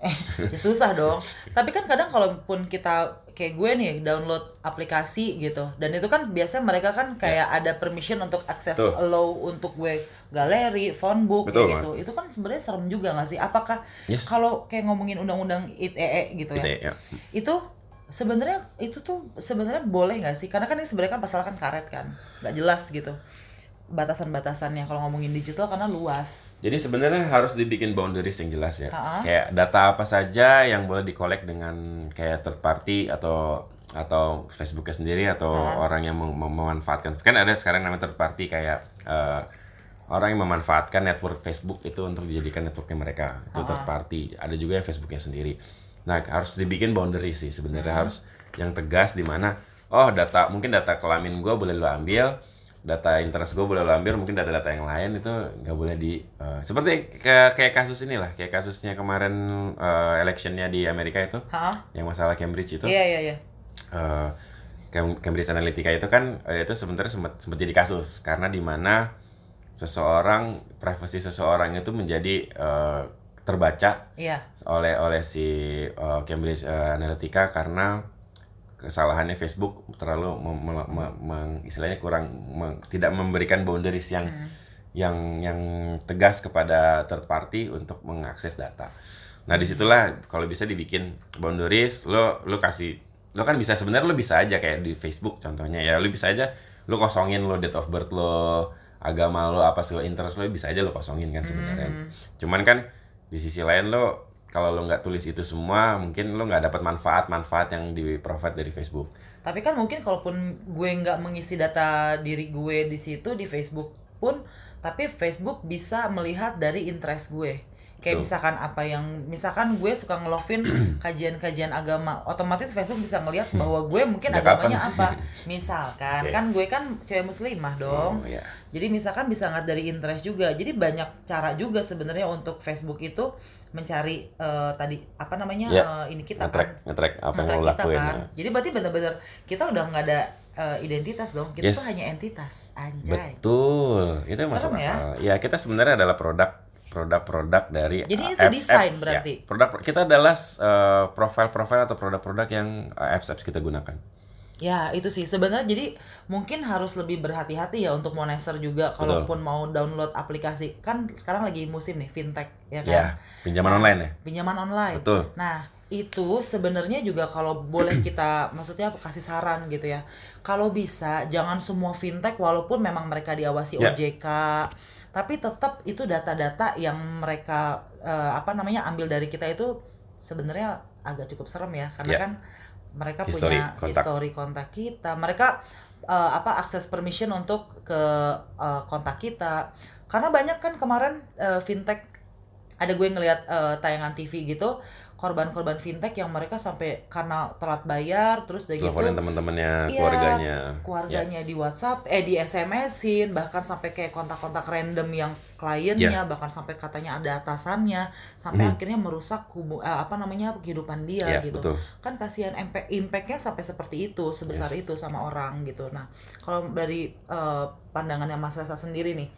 [SPEAKER 1] susah dong. Tapi kan kadang kalaupun kita kayak gue nih download aplikasi gitu dan itu kan biasanya mereka kan kayak ada permission untuk akses
[SPEAKER 2] Tuh.
[SPEAKER 1] allow untuk gue galeri, phone book
[SPEAKER 2] Betul,
[SPEAKER 1] kayak gitu. Itu kan sebenarnya serem juga nggak sih? Apakah
[SPEAKER 2] Yes.
[SPEAKER 1] kalau kayak ngomongin undang-undang ITE gitu ya.
[SPEAKER 2] ya
[SPEAKER 1] Itu sebenarnya itu tuh sebenarnya boleh nggak sih? Karena kan ini sebenarnya kan pasal kan karet kan. nggak jelas gitu. Batasan-batasannya kalau ngomongin digital karena luas.
[SPEAKER 2] jadi sebenarnya harus dibikin boundaries yang jelas ya
[SPEAKER 1] Ha-ha.
[SPEAKER 2] kayak data apa saja yang boleh dikolek dengan kayak third party atau atau Facebooknya sendiri atau orang yang mem- mem- memanfaatkan kan ada sekarang namanya third party kayak eh, orang yang memanfaatkan network Facebook itu untuk dijadikan networknya mereka itu third party ada juga yang Facebooknya sendiri nah harus dibikin boundaries sih sebenarnya harus yang tegas di mana oh data mungkin data kelamin gue boleh lo ambil data interest gue boleh lo ambil mungkin data-data yang lain itu nggak boleh di eh, seperti kayak kayak kasus inilah kayak kasusnya kemarin eh, electionnya di Amerika itu
[SPEAKER 1] Hah?
[SPEAKER 2] yang masalah Cambridge itu
[SPEAKER 1] Iya iya iya.
[SPEAKER 2] eh, Cam- Cambridge Analytica itu kan eh, itu sebenarnya sempat sempat jadi kasus karena di mana seseorang privasi seseorang itu menjadi eh, terbaca
[SPEAKER 1] Iya.
[SPEAKER 2] oleh oleh si eh, Cambridge eh, Analytica karena kesalahannya Facebook terlalu mem- mem- mem- meng- istilahnya kurang meng- tidak memberikan boundaries yang yang yang tegas kepada third party untuk mengakses data. Nah di situlah kalau bisa dibikin boundaries, lo lo kasih lo kan bisa sebenarnya lo bisa aja kayak di Facebook contohnya ya lo bisa aja lo kosongin lo date of birth lo agama lo apa segala interest lo bisa aja lo kosongin kan sebenarnya. Cuman kan di sisi lain lo kalau lo nggak tulis itu semua mungkin lo nggak dapat manfaat-manfaat yang di provide dari Facebook.
[SPEAKER 1] Tapi kan mungkin kalaupun gue nggak mengisi data diri gue di situ di Facebook pun, tapi Facebook bisa melihat dari interest gue. Kayak misalkan apa yang misalkan gue suka ngelovin kajian-kajian agama, otomatis Facebook bisa ngelihat bahwa gue mungkin
[SPEAKER 2] Sejak
[SPEAKER 1] agamanya
[SPEAKER 2] kapan?
[SPEAKER 1] apa. Misalkan
[SPEAKER 2] Oke.
[SPEAKER 1] kan gue kan cewek muslimah dong.
[SPEAKER 2] Oh, ya.
[SPEAKER 1] Jadi misalkan bisa ngeliat dari interest juga. Jadi banyak cara juga sebenarnya untuk Facebook itu mencari eh, tadi apa namanya
[SPEAKER 2] Ya,
[SPEAKER 1] eh, ini kita
[SPEAKER 2] Ngetrack,
[SPEAKER 1] kan
[SPEAKER 2] ngetrack apa yang lo
[SPEAKER 1] kita
[SPEAKER 2] lakuin.
[SPEAKER 1] kan.
[SPEAKER 2] ya.
[SPEAKER 1] Jadi berarti benar-benar kita udah nggak ada eh, identitas dong. Kita
[SPEAKER 2] Yes.
[SPEAKER 1] tuh hanya entitas. Anjay.
[SPEAKER 2] Betul, itu yang masuk
[SPEAKER 1] ya?
[SPEAKER 2] akal. Ya kita sebenarnya adalah produk produk-produk dari
[SPEAKER 1] Jadi
[SPEAKER 2] uh,
[SPEAKER 1] itu
[SPEAKER 2] apps-
[SPEAKER 1] desain
[SPEAKER 2] apps,
[SPEAKER 1] berarti?
[SPEAKER 2] Ya. Produk kita adalah uh, profil-profil atau produk-produk yang uh, apps-apps kita gunakan.
[SPEAKER 1] Ya, itu sih sebenarnya jadi mungkin harus lebih berhati-hati ya untuk monitor juga kalaupun mau download aplikasi. Kan sekarang lagi musim nih fintech ya kan.
[SPEAKER 2] Ya, pinjaman online ya.
[SPEAKER 1] Pinjaman online.
[SPEAKER 2] Betul.
[SPEAKER 1] Nah, itu sebenarnya juga kalau boleh kita maksudnya kasih saran gitu ya. Kalau bisa jangan semua fintech walaupun memang mereka diawasi
[SPEAKER 2] Ya.
[SPEAKER 1] OJK, tapi tetap itu data-data yang mereka eh, apa namanya ambil dari kita itu sebenarnya agak cukup serem ya karena
[SPEAKER 2] Ya.
[SPEAKER 1] kan mereka
[SPEAKER 2] History
[SPEAKER 1] punya
[SPEAKER 2] kontak.
[SPEAKER 1] history kontak kita. Mereka eh, apa akses permission untuk ke eh, kontak kita. Karena banyak kan kemarin eh, fintech ada gue ngelihat eh, tayangan TV gitu korban-korban fintech yang mereka sampai karena telat bayar terus udah gitu
[SPEAKER 2] teman-temannya
[SPEAKER 1] Iya,
[SPEAKER 2] keluarganya
[SPEAKER 1] keluarganya di WhatsApp eh di SMS-in bahkan sampai kayak kontak-kontak random yang kliennya
[SPEAKER 2] Iya.
[SPEAKER 1] bahkan sampai katanya ada atasannya sampai
[SPEAKER 2] Mhm.
[SPEAKER 1] akhirnya merusak hubu- eh, apa namanya kehidupan dia
[SPEAKER 2] ya
[SPEAKER 1] gitu
[SPEAKER 2] betul
[SPEAKER 1] kan kasihan impact impactnya sampai seperti itu sebesar
[SPEAKER 2] Yes.
[SPEAKER 1] itu sama orang gitu nah kalau dari eh, pandangannya Mas Resa sendiri nih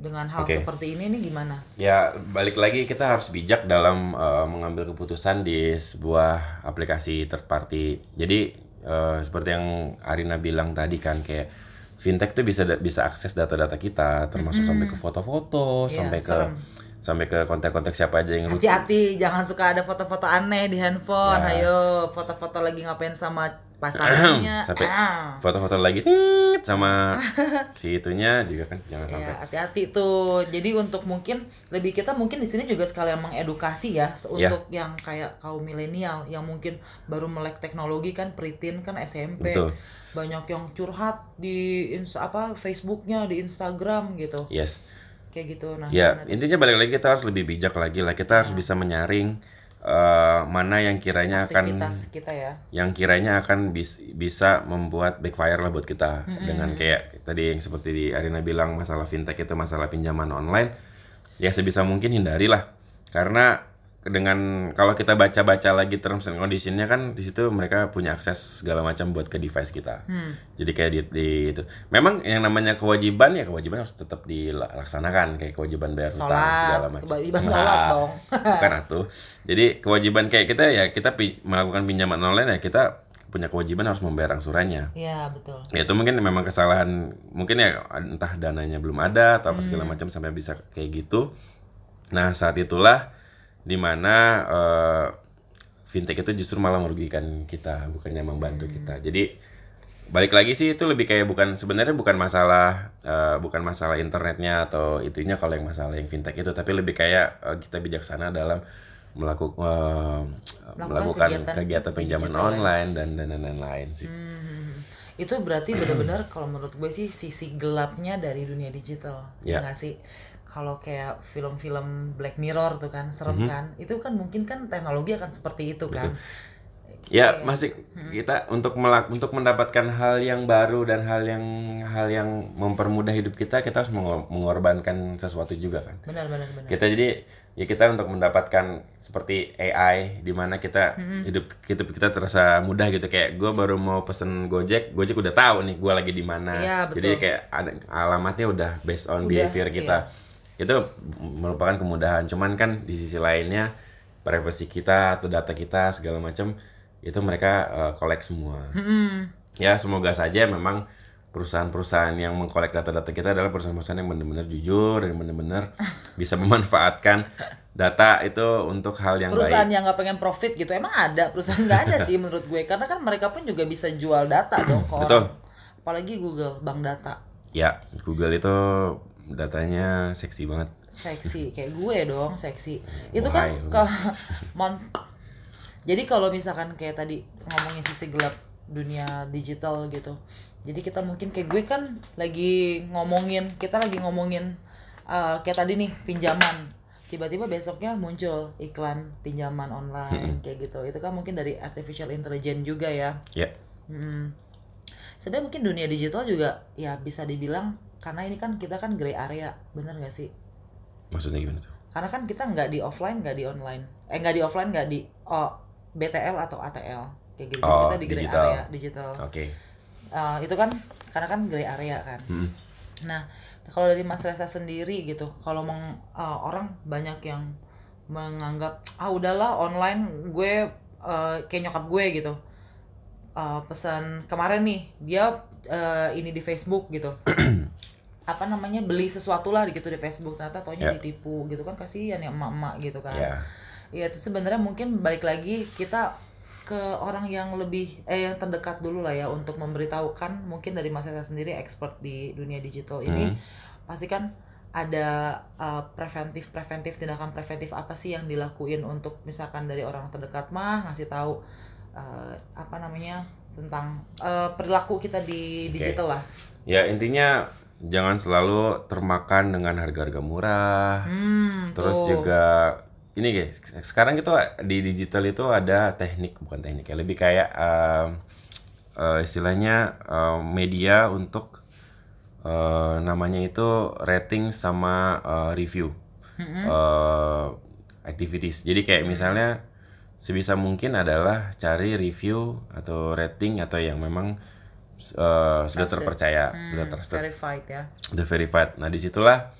[SPEAKER 1] dengan hal
[SPEAKER 2] Oke.
[SPEAKER 1] seperti ini nih gimana
[SPEAKER 2] Ya, balik lagi kita harus bijak dalam uh, mengambil keputusan di sebuah aplikasi third party. Jadi uh, seperti yang Arina bilang tadi kan kayak fintech tuh bisa bisa akses data-data kita termasuk
[SPEAKER 1] Mm-mm.
[SPEAKER 2] sampai ke foto-foto,
[SPEAKER 1] Iya,
[SPEAKER 2] sampai ke
[SPEAKER 1] serem.
[SPEAKER 2] Sampai ke kontak-kontak siapa aja yang lucu.
[SPEAKER 1] hati-hati jangan suka ada foto-foto aneh di handphone
[SPEAKER 2] Ya.
[SPEAKER 1] ayo foto-foto lagi ngapain sama pasangannya
[SPEAKER 2] Sampai
[SPEAKER 1] ah.
[SPEAKER 2] Foto-foto lagi tit sama si itunya juga kan jangan sampai.
[SPEAKER 1] Ya, hati-hati tuh. Jadi untuk mungkin lebih kita mungkin di sini juga sekalian mengedukasi ya se-
[SPEAKER 2] Ya.
[SPEAKER 1] untuk yang kayak kaum milenial yang mungkin baru melek teknologi kan pritin kan SMP.
[SPEAKER 2] Betul.
[SPEAKER 1] Banyak yang curhat di apa Facebooknya, di Instagram gitu.
[SPEAKER 2] Yes.
[SPEAKER 1] Kayak gitu. Nah,
[SPEAKER 2] Ya, intinya balik lagi kita harus lebih bijak lagi lah. Kita harus bisa menyaring eh, mana yang kiranya akan
[SPEAKER 1] kita ya.
[SPEAKER 2] yang kiranya akan bis- bisa membuat backfire lah buat kita dengan kayak tadi yang seperti di Arina bilang masalah fintech itu masalah pinjaman online ya sebisa mungkin hindarilah karena dengan kalau kita baca-baca lagi terms and conditionnya kan di situ mereka punya akses segala macam buat ke device kita.
[SPEAKER 1] Hmm.
[SPEAKER 2] jadi kayak di, di itu. Memang yang namanya kewajiban ya kewajiban harus tetap dilaksanakan. Kayak kewajiban bayar hutang
[SPEAKER 1] Sholat,
[SPEAKER 2] segala macam.
[SPEAKER 1] kewajiban
[SPEAKER 2] Nah,
[SPEAKER 1] sholat dong.
[SPEAKER 2] bukan atuh jadi kewajiban kayak kita ya kita pi- melakukan pinjaman online ya kita punya kewajiban harus membayar angsurannya.
[SPEAKER 1] Iya, betul.
[SPEAKER 2] ya itu mungkin memang kesalahan mungkin ya entah dananya belum ada atau apa segala macam sampai bisa kayak gitu. Nah saat itulah di mana eh, fintech itu justru malah merugikan kita bukannya membantu kita jadi balik lagi sih itu lebih kayak bukan sebenarnya bukan masalah eh, bukan masalah internetnya atau itunya kalau yang masalah yang fintech itu tapi lebih kayak eh, kita bijaksana dalam melakukan melakukan
[SPEAKER 1] kegiatan
[SPEAKER 2] kegiatan, pinjaman
[SPEAKER 1] ya.
[SPEAKER 2] online dan dan dan lain-lain sih
[SPEAKER 1] Hmm. Itu berarti benar-benar kalau menurut gue sih sisi gelapnya dari dunia digital. Ya
[SPEAKER 2] Ya.
[SPEAKER 1] nggak sih? Kalau kayak film-film Black Mirror tuh kan serem
[SPEAKER 2] Mhm.
[SPEAKER 1] kan. Itu kan mungkin kan teknologi akan seperti itu kan.
[SPEAKER 2] Ya, masih kita untuk melak untuk mendapatkan hal yang baru dan hal yang hal yang mempermudah hidup kita, kita harus mengor- mengorbankan sesuatu juga kan.
[SPEAKER 1] Benar benar benar.
[SPEAKER 2] Kita jadi ya kita untuk mendapatkan seperti AI di mana kita hidup hidup kita terasa mudah gitu kayak gue baru mau pesen Gojek, Gojek udah tahu nih gue lagi di mana.
[SPEAKER 1] Iya,
[SPEAKER 2] Jadi kayak ada alamatnya udah based on
[SPEAKER 1] Udah,
[SPEAKER 2] behavior kita. Itu merupakan kemudahan. Cuman kan di sisi lainnya privacy kita atau data kita segala macam itu mereka uh, collect semua.
[SPEAKER 1] Mm-mm.
[SPEAKER 2] Ya semoga saja memang perusahaan-perusahaan yang mengkolek data-data kita adalah perusahaan-perusahaan yang benar-benar jujur dan benar-benar bisa memanfaatkan data itu untuk hal yang
[SPEAKER 1] Perusahaan
[SPEAKER 2] baik.
[SPEAKER 1] yang nggak pengen profit gitu emang ada perusahaan nggak ada sih menurut gue karena kan mereka pun juga bisa jual data dong ke
[SPEAKER 2] Betul.
[SPEAKER 1] orang. Apalagi Google bank data
[SPEAKER 2] Ya Google itu datanya seksi banget.
[SPEAKER 1] seksi kayak gue dong seksi itu kan mon- jadi kalau misalkan kayak tadi ngomongin sisi gelap dunia digital gitu jadi kita mungkin kayak gue kan lagi ngomongin kita lagi ngomongin uh, kayak tadi nih pinjaman tiba-tiba besoknya muncul iklan pinjaman online kayak gitu itu kan mungkin dari artificial intelligence juga ya
[SPEAKER 2] Ya.
[SPEAKER 1] Hmm. Sebenarnya mungkin dunia digital juga ya bisa dibilang karena ini kan kita kan gray area, bener gak sih?
[SPEAKER 2] Maksudnya gimana tuh?
[SPEAKER 1] Karena kan kita nggak di offline, nggak di online, eh nggak di offline, nggak di oh, BTL atau ATL kayak gitu.
[SPEAKER 2] Oh,
[SPEAKER 1] kita di gray
[SPEAKER 2] digital.
[SPEAKER 1] area digital.
[SPEAKER 2] Oke.
[SPEAKER 1] Eh, itu kan karena kan gray area kan.
[SPEAKER 2] Hmm.
[SPEAKER 1] Nah, kalau dari Mas Reza sendiri gitu, kalau meng- eh, orang banyak yang menganggap ah udahlah online gue eh, kayak nyokap gue gitu. Eh, pesan kemarin nih dia eh, ini di Facebook gitu. apa namanya beli sesuatu lah gitu di Facebook ternyata taunya
[SPEAKER 2] Ya.
[SPEAKER 1] ditipu gitu kan kasihan ya emak-emak gitu kan.
[SPEAKER 2] Ya.
[SPEAKER 1] Iya itu sebenarnya mungkin balik lagi kita ke orang yang lebih eh yang terdekat dulu lah ya untuk memberitahukan mungkin dari Mas Esa sendiri expert di dunia digital ini
[SPEAKER 2] Hmm.
[SPEAKER 1] pasti kan ada uh, preventif preventif tindakan preventif apa sih yang dilakuin untuk misalkan dari orang terdekat mah ngasih tahu uh, apa namanya tentang uh, perilaku kita di
[SPEAKER 2] Oke.
[SPEAKER 1] digital lah.
[SPEAKER 2] Ya intinya jangan selalu termakan dengan harga-harga murah.
[SPEAKER 1] Hmm,
[SPEAKER 2] Terus
[SPEAKER 1] tuh.
[SPEAKER 2] juga ini guys, sekarang itu di digital itu ada teknik bukan teknik ya, lebih kayak uh, uh, istilahnya uh, media untuk uh, namanya itu rating sama uh, review mm-hmm. uh, activities. Jadi kayak misalnya sebisa mungkin adalah cari review atau rating atau yang memang uh, sudah terpercaya, hmm, sudah trusted,
[SPEAKER 1] verified ya.
[SPEAKER 2] Sudah verified. Nah di situlah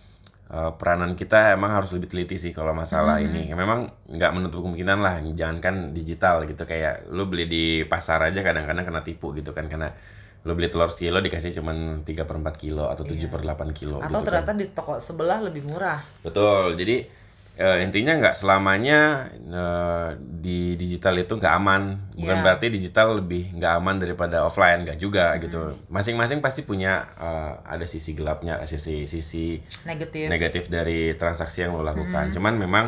[SPEAKER 2] uh, peranan kita emang harus lebih teliti sih kalau masalah hmm. ini. Memang nggak menutup kemungkinan lah, jangankan digital gitu kayak lu beli di pasar aja kadang-kadang kena tipu gitu kan karena lu beli telur sekilo dikasih cuma 3 per 4 kilo atau 7 iya. per 8 kilo
[SPEAKER 1] atau
[SPEAKER 2] gitu
[SPEAKER 1] ternyata
[SPEAKER 2] kan.
[SPEAKER 1] di toko sebelah lebih murah
[SPEAKER 2] betul jadi uh, intinya nggak selamanya uh, di digital itu nggak aman bukan yeah. berarti digital lebih nggak aman daripada offline nggak juga hmm. gitu masing-masing pasti punya uh, ada sisi gelapnya sisi sisi
[SPEAKER 1] negatif
[SPEAKER 2] negatif dari transaksi yang lo lakukan hmm. cuman memang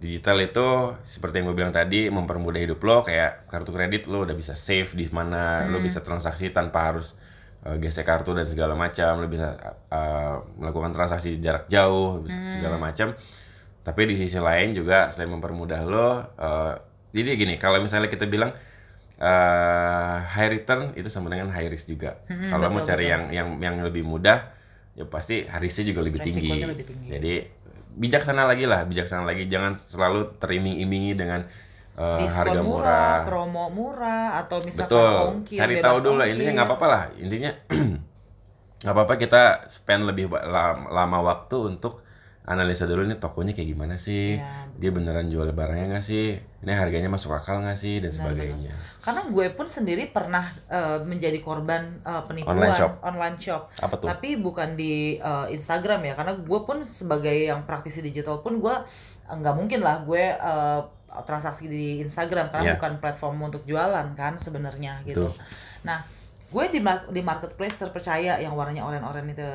[SPEAKER 2] digital itu seperti yang gue bilang tadi mempermudah hidup lo kayak kartu kredit lo udah bisa save di mana hmm. lo bisa transaksi tanpa harus uh, gesek kartu dan segala macam lo bisa uh, melakukan transaksi jarak jauh hmm. segala macam tapi di sisi lain juga selain mempermudah lo uh, jadi gini kalau misalnya kita bilang uh, high return itu sama dengan high risk juga hmm, kalau mau cari betul. yang yang yang lebih mudah ya pasti risknya juga lebih tinggi. lebih tinggi jadi bijaksana lagi lah, bijaksana lagi. Jangan selalu teriming-imingi dengan uh, harga murah, murah,
[SPEAKER 1] promo murah atau misalkan
[SPEAKER 2] Betul. ongkir, cari tahu dulu lah. Intinya nggak apa-apa lah. Intinya nggak apa-apa kita spend lebih lama, lama waktu untuk analisa dulu nih tokonya kayak gimana sih? Ya, dia beneran jual barangnya nggak sih? Ini harganya masuk akal nggak sih? Dan sebagainya.
[SPEAKER 1] Karena gue pun sendiri pernah uh, menjadi korban uh, penipuan online shop. online shop.
[SPEAKER 2] Apa tuh?
[SPEAKER 1] tapi bukan di uh, Instagram ya karena gue pun sebagai yang praktisi digital pun gue nggak mungkin lah gue uh, transaksi di Instagram karena yeah. bukan platform untuk jualan kan sebenarnya gitu. Tuh. nah gue di di marketplace terpercaya yang warnanya oranye-oranye itu.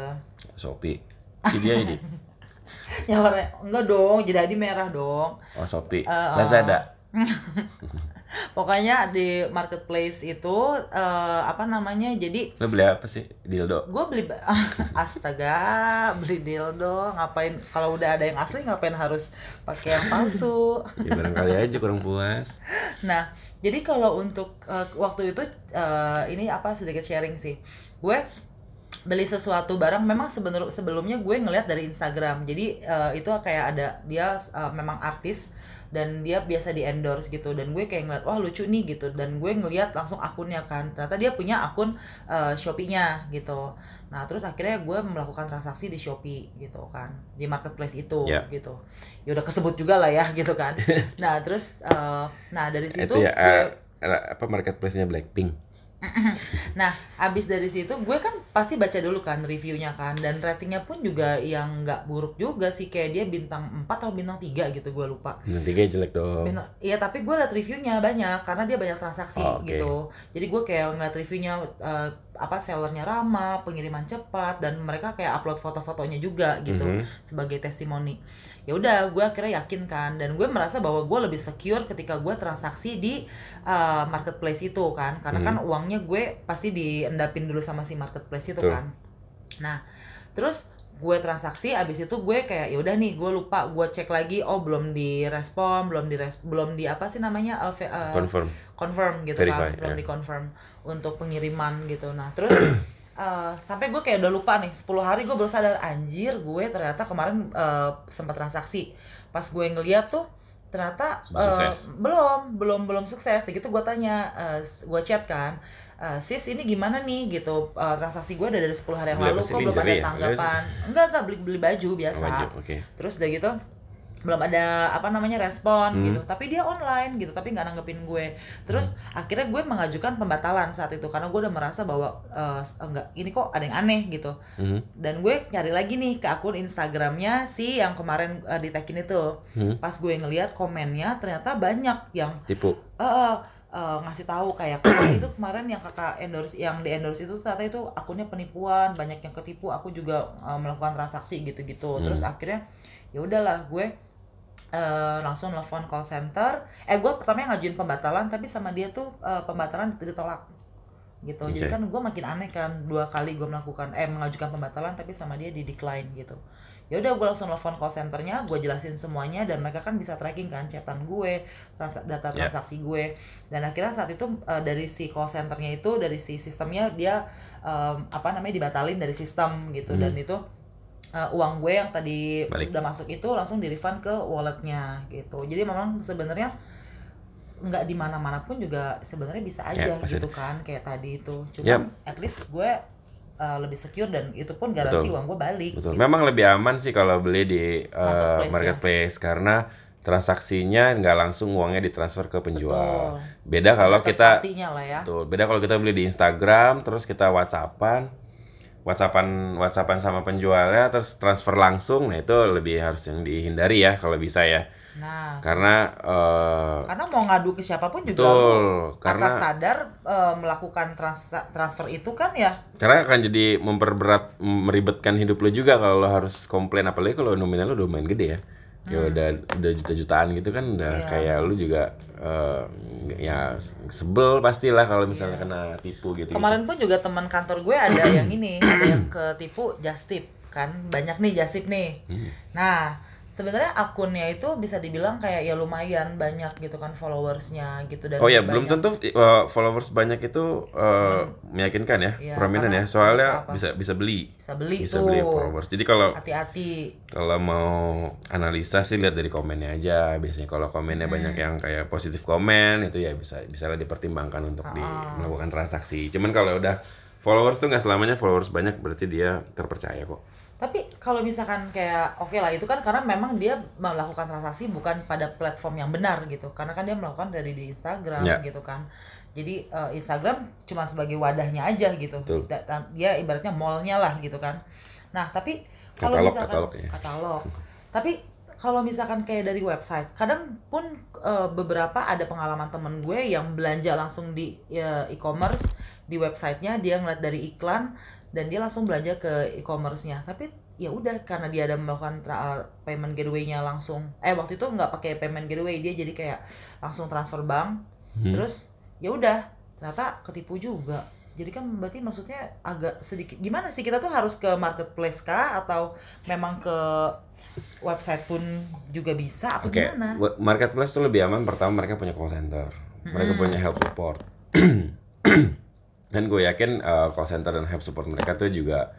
[SPEAKER 2] Shopee. Ini dia ini
[SPEAKER 1] yang warna enggak dong jadi merah dong.
[SPEAKER 2] Oh Shopee. Uh, Lazada
[SPEAKER 1] pokoknya di marketplace itu uh, apa namanya jadi
[SPEAKER 2] lo beli apa sih? Dildo?
[SPEAKER 1] Gue beli astaga beli dildo. Ngapain kalau udah ada yang asli ngapain harus pakai yang palsu?
[SPEAKER 2] Ya barangkali aja kurang puas.
[SPEAKER 1] Nah jadi kalau untuk uh, waktu itu uh, ini apa sedikit sharing sih. Gue beli sesuatu barang memang sebenarnya sebelumnya gue ngeliat dari Instagram. Jadi uh, itu kayak ada dia uh, memang artis dan dia biasa di endorse gitu. Dan gue kayak ngeliat wah lucu nih gitu. Dan gue ngeliat langsung akunnya kan. Ternyata dia punya akun uh, Shopee-nya gitu. Nah terus akhirnya gue melakukan transaksi di Shopee gitu kan. Di marketplace itu yeah. gitu. Ya udah kesebut juga lah ya gitu kan. Nah terus uh, nah dari situ
[SPEAKER 2] itu ya, gue, uh, apa marketplace-nya Blackpink
[SPEAKER 1] nah, abis dari situ gue kan pasti baca dulu kan reviewnya kan dan ratingnya pun juga yang nggak buruk juga sih kayak dia bintang 4 atau bintang 3 gitu gue lupa.
[SPEAKER 2] Bintang 3 jelek dong.
[SPEAKER 1] Iya tapi gue liat reviewnya banyak karena dia banyak transaksi oh, okay. gitu. Jadi gue kayak ngeliat reviewnya uh, apa sellernya ramah, pengiriman cepat dan mereka kayak upload foto-fotonya juga gitu mm -hmm. sebagai testimoni ya udah gue akhirnya yakin kan dan gue merasa bahwa gue lebih secure ketika gue transaksi di uh, marketplace itu kan karena hmm. kan uangnya gue pasti diendapin dulu sama si marketplace itu Tuh. kan nah terus gue transaksi abis itu gue kayak ya udah nih gue lupa gue cek lagi oh belum direspon belum di belum di apa sih namanya uh,
[SPEAKER 2] uh, confirm
[SPEAKER 1] confirm gitu Verify, kan belum yeah. di confirm untuk pengiriman gitu. Nah terus Uh, sampai gue kayak udah lupa nih 10 hari gue baru sadar anjir gue ternyata kemarin uh, sempat transaksi. Pas gue ngeliat tuh ternyata uh, belum belum belum sukses. Gitu gue tanya uh, gue chat kan uh, sis ini gimana nih? Gitu. Uh, transaksi gue udah dari 10 hari yang beli lalu kok belum ada ya? tanggapan? Ya? enggak enggak beli beli baju biasa oh, baju, okay. terus udah gitu belum ada apa namanya respon hmm. gitu tapi dia online gitu tapi nggak nanggepin gue terus hmm. akhirnya gue mengajukan pembatalan saat itu karena gue udah merasa bahwa uh, enggak ini kok ada yang aneh gitu hmm. dan gue nyari lagi nih ke akun Instagramnya si yang kemarin uh, di tagin itu hmm. pas gue ngeliat komennya ternyata banyak yang
[SPEAKER 2] tipu
[SPEAKER 1] uh, uh, ngasih tahu kayak kakak itu kemarin yang kakak endorse yang di endorse itu ternyata itu akunnya penipuan banyak yang ketipu aku juga uh, melakukan transaksi gitu-gitu hmm. terus akhirnya ya udahlah gue uh, langsung telepon call center. Eh gue pertama ngajuin pembatalan tapi sama dia tuh uh, pembatalan ditolak. Gitu. Jadi kan gue makin aneh kan dua kali gue melakukan eh mengajukan pembatalan tapi sama dia di decline gitu. Ya udah gue langsung telepon call centernya gue jelasin semuanya dan mereka kan bisa tracking kan chatan gue trans data
[SPEAKER 2] Ya.
[SPEAKER 1] transaksi gue. Dan akhirnya saat itu eh, dari si call centernya itu dari si sistemnya dia em, apa namanya dibatalin dari sistem gitu. Dan itu eh, uang gue yang tadi
[SPEAKER 2] Balik.
[SPEAKER 1] udah masuk itu langsung di refund ke walletnya gitu jadi memang sebenarnya nggak di mana mana pun juga sebenarnya bisa aja
[SPEAKER 2] Ya,
[SPEAKER 1] gitu kan kayak tadi itu cuma
[SPEAKER 2] Ya.
[SPEAKER 1] at least gue uh, lebih secure dan itu pun garansi
[SPEAKER 2] Betul.
[SPEAKER 1] uang gue balik
[SPEAKER 2] Betul.
[SPEAKER 1] gitu.
[SPEAKER 2] Memang lebih aman sih kalau beli di uh,
[SPEAKER 1] Marketplace,
[SPEAKER 2] marketplace, karena transaksinya nggak langsung uangnya ditransfer ke penjual.
[SPEAKER 1] Betul.
[SPEAKER 2] Beda kalau
[SPEAKER 1] Ada
[SPEAKER 2] kita
[SPEAKER 1] ya
[SPEAKER 2] Betul. Beda kalau kita beli di Instagram, terus kita WhatsAppan, WhatsAppan, WhatsAppan sama penjualnya, terus transfer langsung, nah itu lebih harus yang dihindari ya kalau bisa ya,
[SPEAKER 1] nah.
[SPEAKER 2] Karena eh,
[SPEAKER 1] karena mau ngadu ke siapa pun juga
[SPEAKER 2] betul, karena
[SPEAKER 1] atas sadar uh, melakukan trans- transfer itu kan ya.
[SPEAKER 2] Karena akan jadi memperberat, meribetkan hidup lo juga kalau lo harus komplain, apalagi kalau nominal lo udah main gede ya, kayak udah udah juta-jutaan gitu kan, udah.
[SPEAKER 1] Iya.
[SPEAKER 2] kayak lu juga eh, ya sebel pastilah kalau misalnya kena tipu gitu.
[SPEAKER 1] Kemarin pun juga teman kantor gue ada yang ini ada yang ketipu just tip kan banyak nih just tip nih
[SPEAKER 2] Hmm.
[SPEAKER 1] nah sebenarnya akunnya itu bisa dibilang kayak ya lumayan banyak gitu kan followersnya gitu dan
[SPEAKER 2] Oh ya, belum tentu uh, followers banyak itu uh, meyakinkan ya,
[SPEAKER 1] Iya,
[SPEAKER 2] prominent ya. Soalnya
[SPEAKER 1] bisa apa?
[SPEAKER 2] bisa bisa beli,
[SPEAKER 1] bisa beli
[SPEAKER 2] bisa
[SPEAKER 1] tuh
[SPEAKER 2] beli followers. Jadi kalau
[SPEAKER 1] hati-hati
[SPEAKER 2] kalau mau analisa sih lihat dari komennya aja. Biasanya kalau komennya
[SPEAKER 1] Hmm.
[SPEAKER 2] banyak yang kayak positif komen itu ya bisa bisa lah dipertimbangkan untuk di
[SPEAKER 1] Ah.
[SPEAKER 2] melakukan transaksi. Cuman kalau udah followers tuh nggak selamanya followers banyak berarti dia terpercaya kok.
[SPEAKER 1] Tapi kalau misalkan kayak oke lah itu kan karena memang dia melakukan transaksi bukan pada platform yang benar gitu. Karena kan dia melakukan dari di Instagram
[SPEAKER 2] Ya.
[SPEAKER 1] gitu kan. Jadi eh, Instagram cuma sebagai wadahnya aja gitu.
[SPEAKER 2] Betul.
[SPEAKER 1] Dia ibaratnya mallnya lah gitu kan. Nah, tapi kalau misalkan
[SPEAKER 2] katalog ya.
[SPEAKER 1] katalog. Tapi kalau misalkan kayak dari website, kadang pun eh, beberapa ada pengalaman temen gue yang belanja langsung di eh, e-commerce di websitenya dia ngeliat dari iklan dan dia langsung belanja ke e-commerce-nya. Tapi ya udah karena dia ada melakukan tra- payment gateway-nya langsung. Eh waktu itu nggak pakai payment gateway, dia jadi kayak langsung transfer bank.
[SPEAKER 2] Hmm.
[SPEAKER 1] Terus ya udah ternyata ketipu juga. Jadi kan berarti maksudnya agak sedikit gimana sih kita tuh harus ke marketplace kah atau memang ke website pun juga bisa apa
[SPEAKER 2] Oke,
[SPEAKER 1] gimana?
[SPEAKER 2] marketplace tuh lebih aman. Pertama mereka punya call center, mereka
[SPEAKER 1] Mm-mm.
[SPEAKER 2] punya help support. Dan gue yakin uh, call center dan help support mereka tuh juga,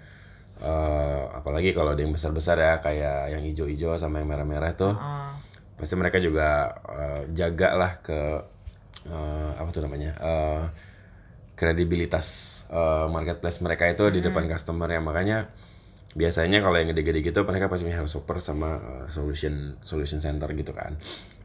[SPEAKER 2] uh, apalagi kalau ada yang besar-besar ya, kayak yang hijau-hijau sama yang merah-merah tuh,
[SPEAKER 1] Ah,
[SPEAKER 2] pasti mereka juga uh, jaga lah ke uh, apa tuh namanya, uh, kredibilitas uh, marketplace mereka itu di depan customer ya. Makanya biasanya kalau yang gede-gede gitu mereka pasti punya help support sama uh, solution solution center gitu kan.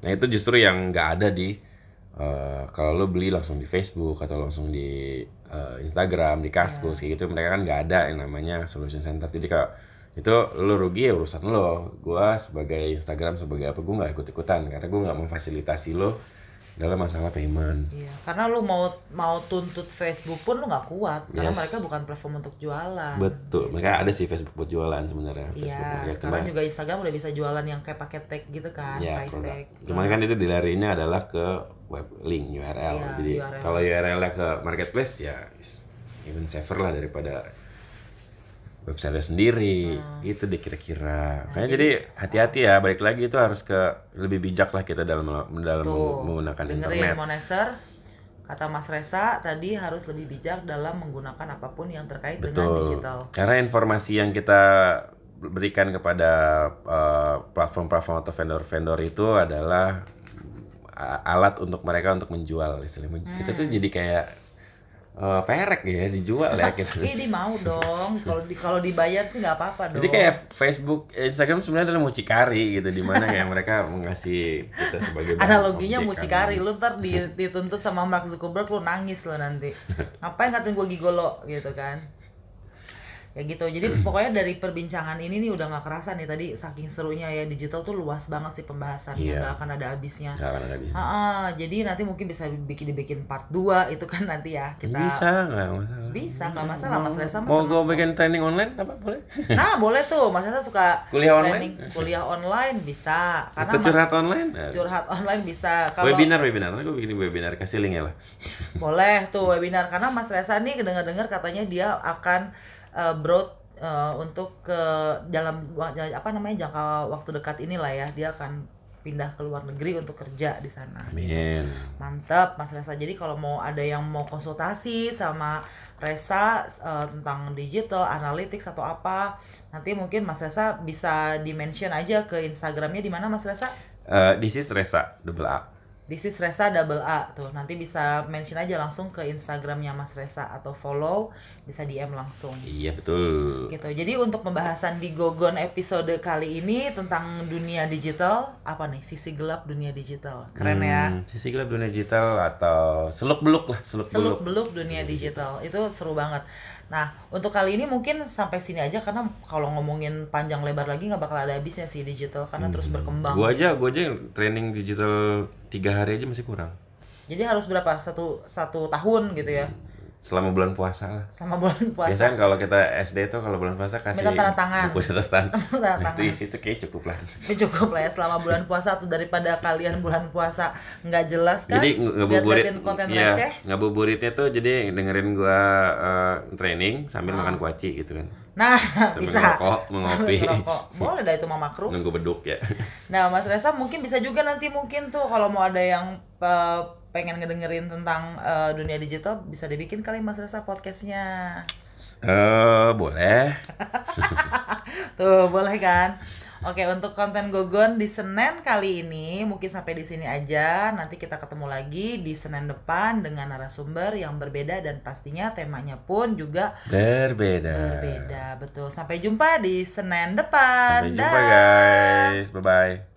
[SPEAKER 2] Nah itu justru yang nggak ada di uh, kalau lo beli langsung di Facebook atau langsung di uh, Instagram, di Kaskus kayak gitu mereka kan nggak ada yang namanya solution center. Jadi kalau itu lo rugi ya urusan lo. Gua sebagai Instagram sebagai apa gue nggak ikut ikutan karena gue nggak memfasilitasi lo dalam masalah payment.
[SPEAKER 1] iya, karena lu mau mau tuntut Facebook pun lu nggak kuat karena
[SPEAKER 2] Yes.
[SPEAKER 1] mereka bukan platform untuk jualan.
[SPEAKER 2] Betul, mereka ada sih Facebook buat jualan sebenarnya. Facebook
[SPEAKER 1] Iya, sekarang
[SPEAKER 2] Cuma-
[SPEAKER 1] juga Instagram udah bisa jualan yang kayak pakai tag gitu kan,
[SPEAKER 2] ya,
[SPEAKER 1] price
[SPEAKER 2] produk.
[SPEAKER 1] tag.
[SPEAKER 2] Cuman kan itu dilariinnya adalah ke web link URL.
[SPEAKER 1] Iya,
[SPEAKER 2] Jadi
[SPEAKER 1] URL.
[SPEAKER 2] kalau URL-nya ke marketplace ya even safer lah daripada website sendiri.
[SPEAKER 1] Hmm.
[SPEAKER 2] Gitu deh kira-kira.
[SPEAKER 1] Nah,
[SPEAKER 2] jadi hati-hati ya. Balik lagi itu harus ke lebih bijak lah kita dalam dalam
[SPEAKER 1] Tuh,
[SPEAKER 2] menggunakan
[SPEAKER 1] dengerin
[SPEAKER 2] internet.
[SPEAKER 1] Moneser, kata Mas Resa tadi harus lebih bijak dalam menggunakan apa pun yang terkait dengan
[SPEAKER 2] Betul.
[SPEAKER 1] digital.
[SPEAKER 2] Karena informasi yang kita berikan kepada uh, platform-platform atau vendor-vendor itu adalah uh, alat untuk mereka untuk menjual istilahnya. Kita tuh jadi kayak uh, perek ya dijual ya gitu.
[SPEAKER 1] Ih, dia mau dong. Kalau di kalau dibayar sih nggak apa-apa dong.
[SPEAKER 2] Jadi kayak Facebook, Instagram sebenarnya adalah mucikari gitu di mana kayak mereka mengasih kita sebagai
[SPEAKER 1] analoginya mucikari lu ntar di- dituntut sama Mark Zuckerberg lu nangis lo nanti ngapain ngatain gua gigolo gitu kan ya gitu jadi pokoknya dari perbincangan ini nih udah nggak kerasa nih tadi saking serunya ya digital tuh luas banget sih pembahasannya
[SPEAKER 2] Iya.
[SPEAKER 1] nggak akan ada habisnya
[SPEAKER 2] Nggak akan ada bisa.
[SPEAKER 1] Ah, jadi nanti mungkin bisa bikin dibikin part 2 itu kan nanti ya kita
[SPEAKER 2] Bisa nggak masalah.
[SPEAKER 1] Bisa, nggak masalah, Mas Reza mah
[SPEAKER 2] Mau gue bikin training online apa boleh?
[SPEAKER 1] Nah, boleh tuh. Mas Esa suka
[SPEAKER 2] Kuliah online?
[SPEAKER 1] training kuliah online bisa. Karena
[SPEAKER 2] Atau
[SPEAKER 1] Mas-
[SPEAKER 2] curhat online?
[SPEAKER 1] Curhat online bisa. Kalau
[SPEAKER 2] Webinar, webinar. Gue bikin webinar, kasih link ya lah.
[SPEAKER 1] boleh tuh webinar karena Mas Reza nih dengar-dengar katanya dia akan uh, broad uh, untuk ke dalam wa- apa namanya jangka waktu dekat inilah ya dia akan pindah ke luar negeri untuk kerja di sana.
[SPEAKER 2] Amin.
[SPEAKER 1] Mantap Mas Reza. Jadi kalau mau ada yang mau konsultasi sama Reza eh, tentang digital, analytics atau apa, nanti mungkin Mas Reza bisa di-mention aja ke Instagramnya di mana Mas Reza?
[SPEAKER 2] Eh, this is Resa, double A.
[SPEAKER 1] This is Reza double A tuh. Nanti bisa mention aja langsung ke Instagramnya Mas Reza atau follow, bisa DM langsung.
[SPEAKER 2] Iya betul.
[SPEAKER 1] Gitu. Jadi untuk pembahasan di Gogon episode kali ini tentang dunia digital, apa nih sisi gelap dunia digital? Keren ya.
[SPEAKER 2] Hmm, Sisi gelap dunia digital atau seluk beluk lah, seluk beluk.
[SPEAKER 1] seluk beluk dunia digital itu seru banget. Nah untuk kali ini mungkin sampai sini aja karena kalau ngomongin panjang lebar lagi nggak bakal ada habisnya sih digital karena terus berkembang.
[SPEAKER 2] Gua aja, gua aja yang training digital tiga hari aja masih kurang.
[SPEAKER 1] Jadi harus berapa satu satu tahun gitu ya
[SPEAKER 2] Selama bulan puasa lah.
[SPEAKER 1] sama bulan puasa.
[SPEAKER 2] Biasanya kalau kita SD tuh kalau bulan puasa kasih
[SPEAKER 1] Minta tanda tangan.
[SPEAKER 2] buku catatan.
[SPEAKER 1] Tanda
[SPEAKER 2] Nah, itu
[SPEAKER 1] tangan.
[SPEAKER 2] isi itu kayak cukup lah.
[SPEAKER 1] Ini cukup lah ya selama bulan puasa atau daripada kalian bulan puasa nggak jelas kan?
[SPEAKER 2] Jadi ngabuburit,
[SPEAKER 1] konten
[SPEAKER 2] iya,
[SPEAKER 1] receh.
[SPEAKER 2] ngabuburitnya tuh jadi dengerin gua eh, training sambil
[SPEAKER 1] Ah.
[SPEAKER 2] makan kuaci gitu kan.
[SPEAKER 1] Nah
[SPEAKER 2] Sambil
[SPEAKER 1] bisa.
[SPEAKER 2] ngerokok,
[SPEAKER 1] Sambil
[SPEAKER 2] ngopi.
[SPEAKER 1] ngerokok. Boleh dah itu mama kru.
[SPEAKER 2] Nunggu beduk ya.
[SPEAKER 1] Nah, Mas Reza mungkin bisa juga nanti mungkin tuh kalau mau ada yang eh, pengen ngedengerin tentang eh, dunia digital bisa dibikin kali Mas Reza podcastnya.
[SPEAKER 2] Eh, boleh.
[SPEAKER 1] Tuh, boleh kan? Oke, untuk konten Gogon di Senin kali ini mungkin sampai di sini aja. Nanti kita ketemu lagi di Senin depan dengan narasumber yang berbeda dan pastinya temanya pun juga
[SPEAKER 2] Berbeda.
[SPEAKER 1] berbeda. Betul. Sampai jumpa di Senin depan.
[SPEAKER 2] Sampai jumpa
[SPEAKER 1] Dah.
[SPEAKER 2] guys. Bye bye.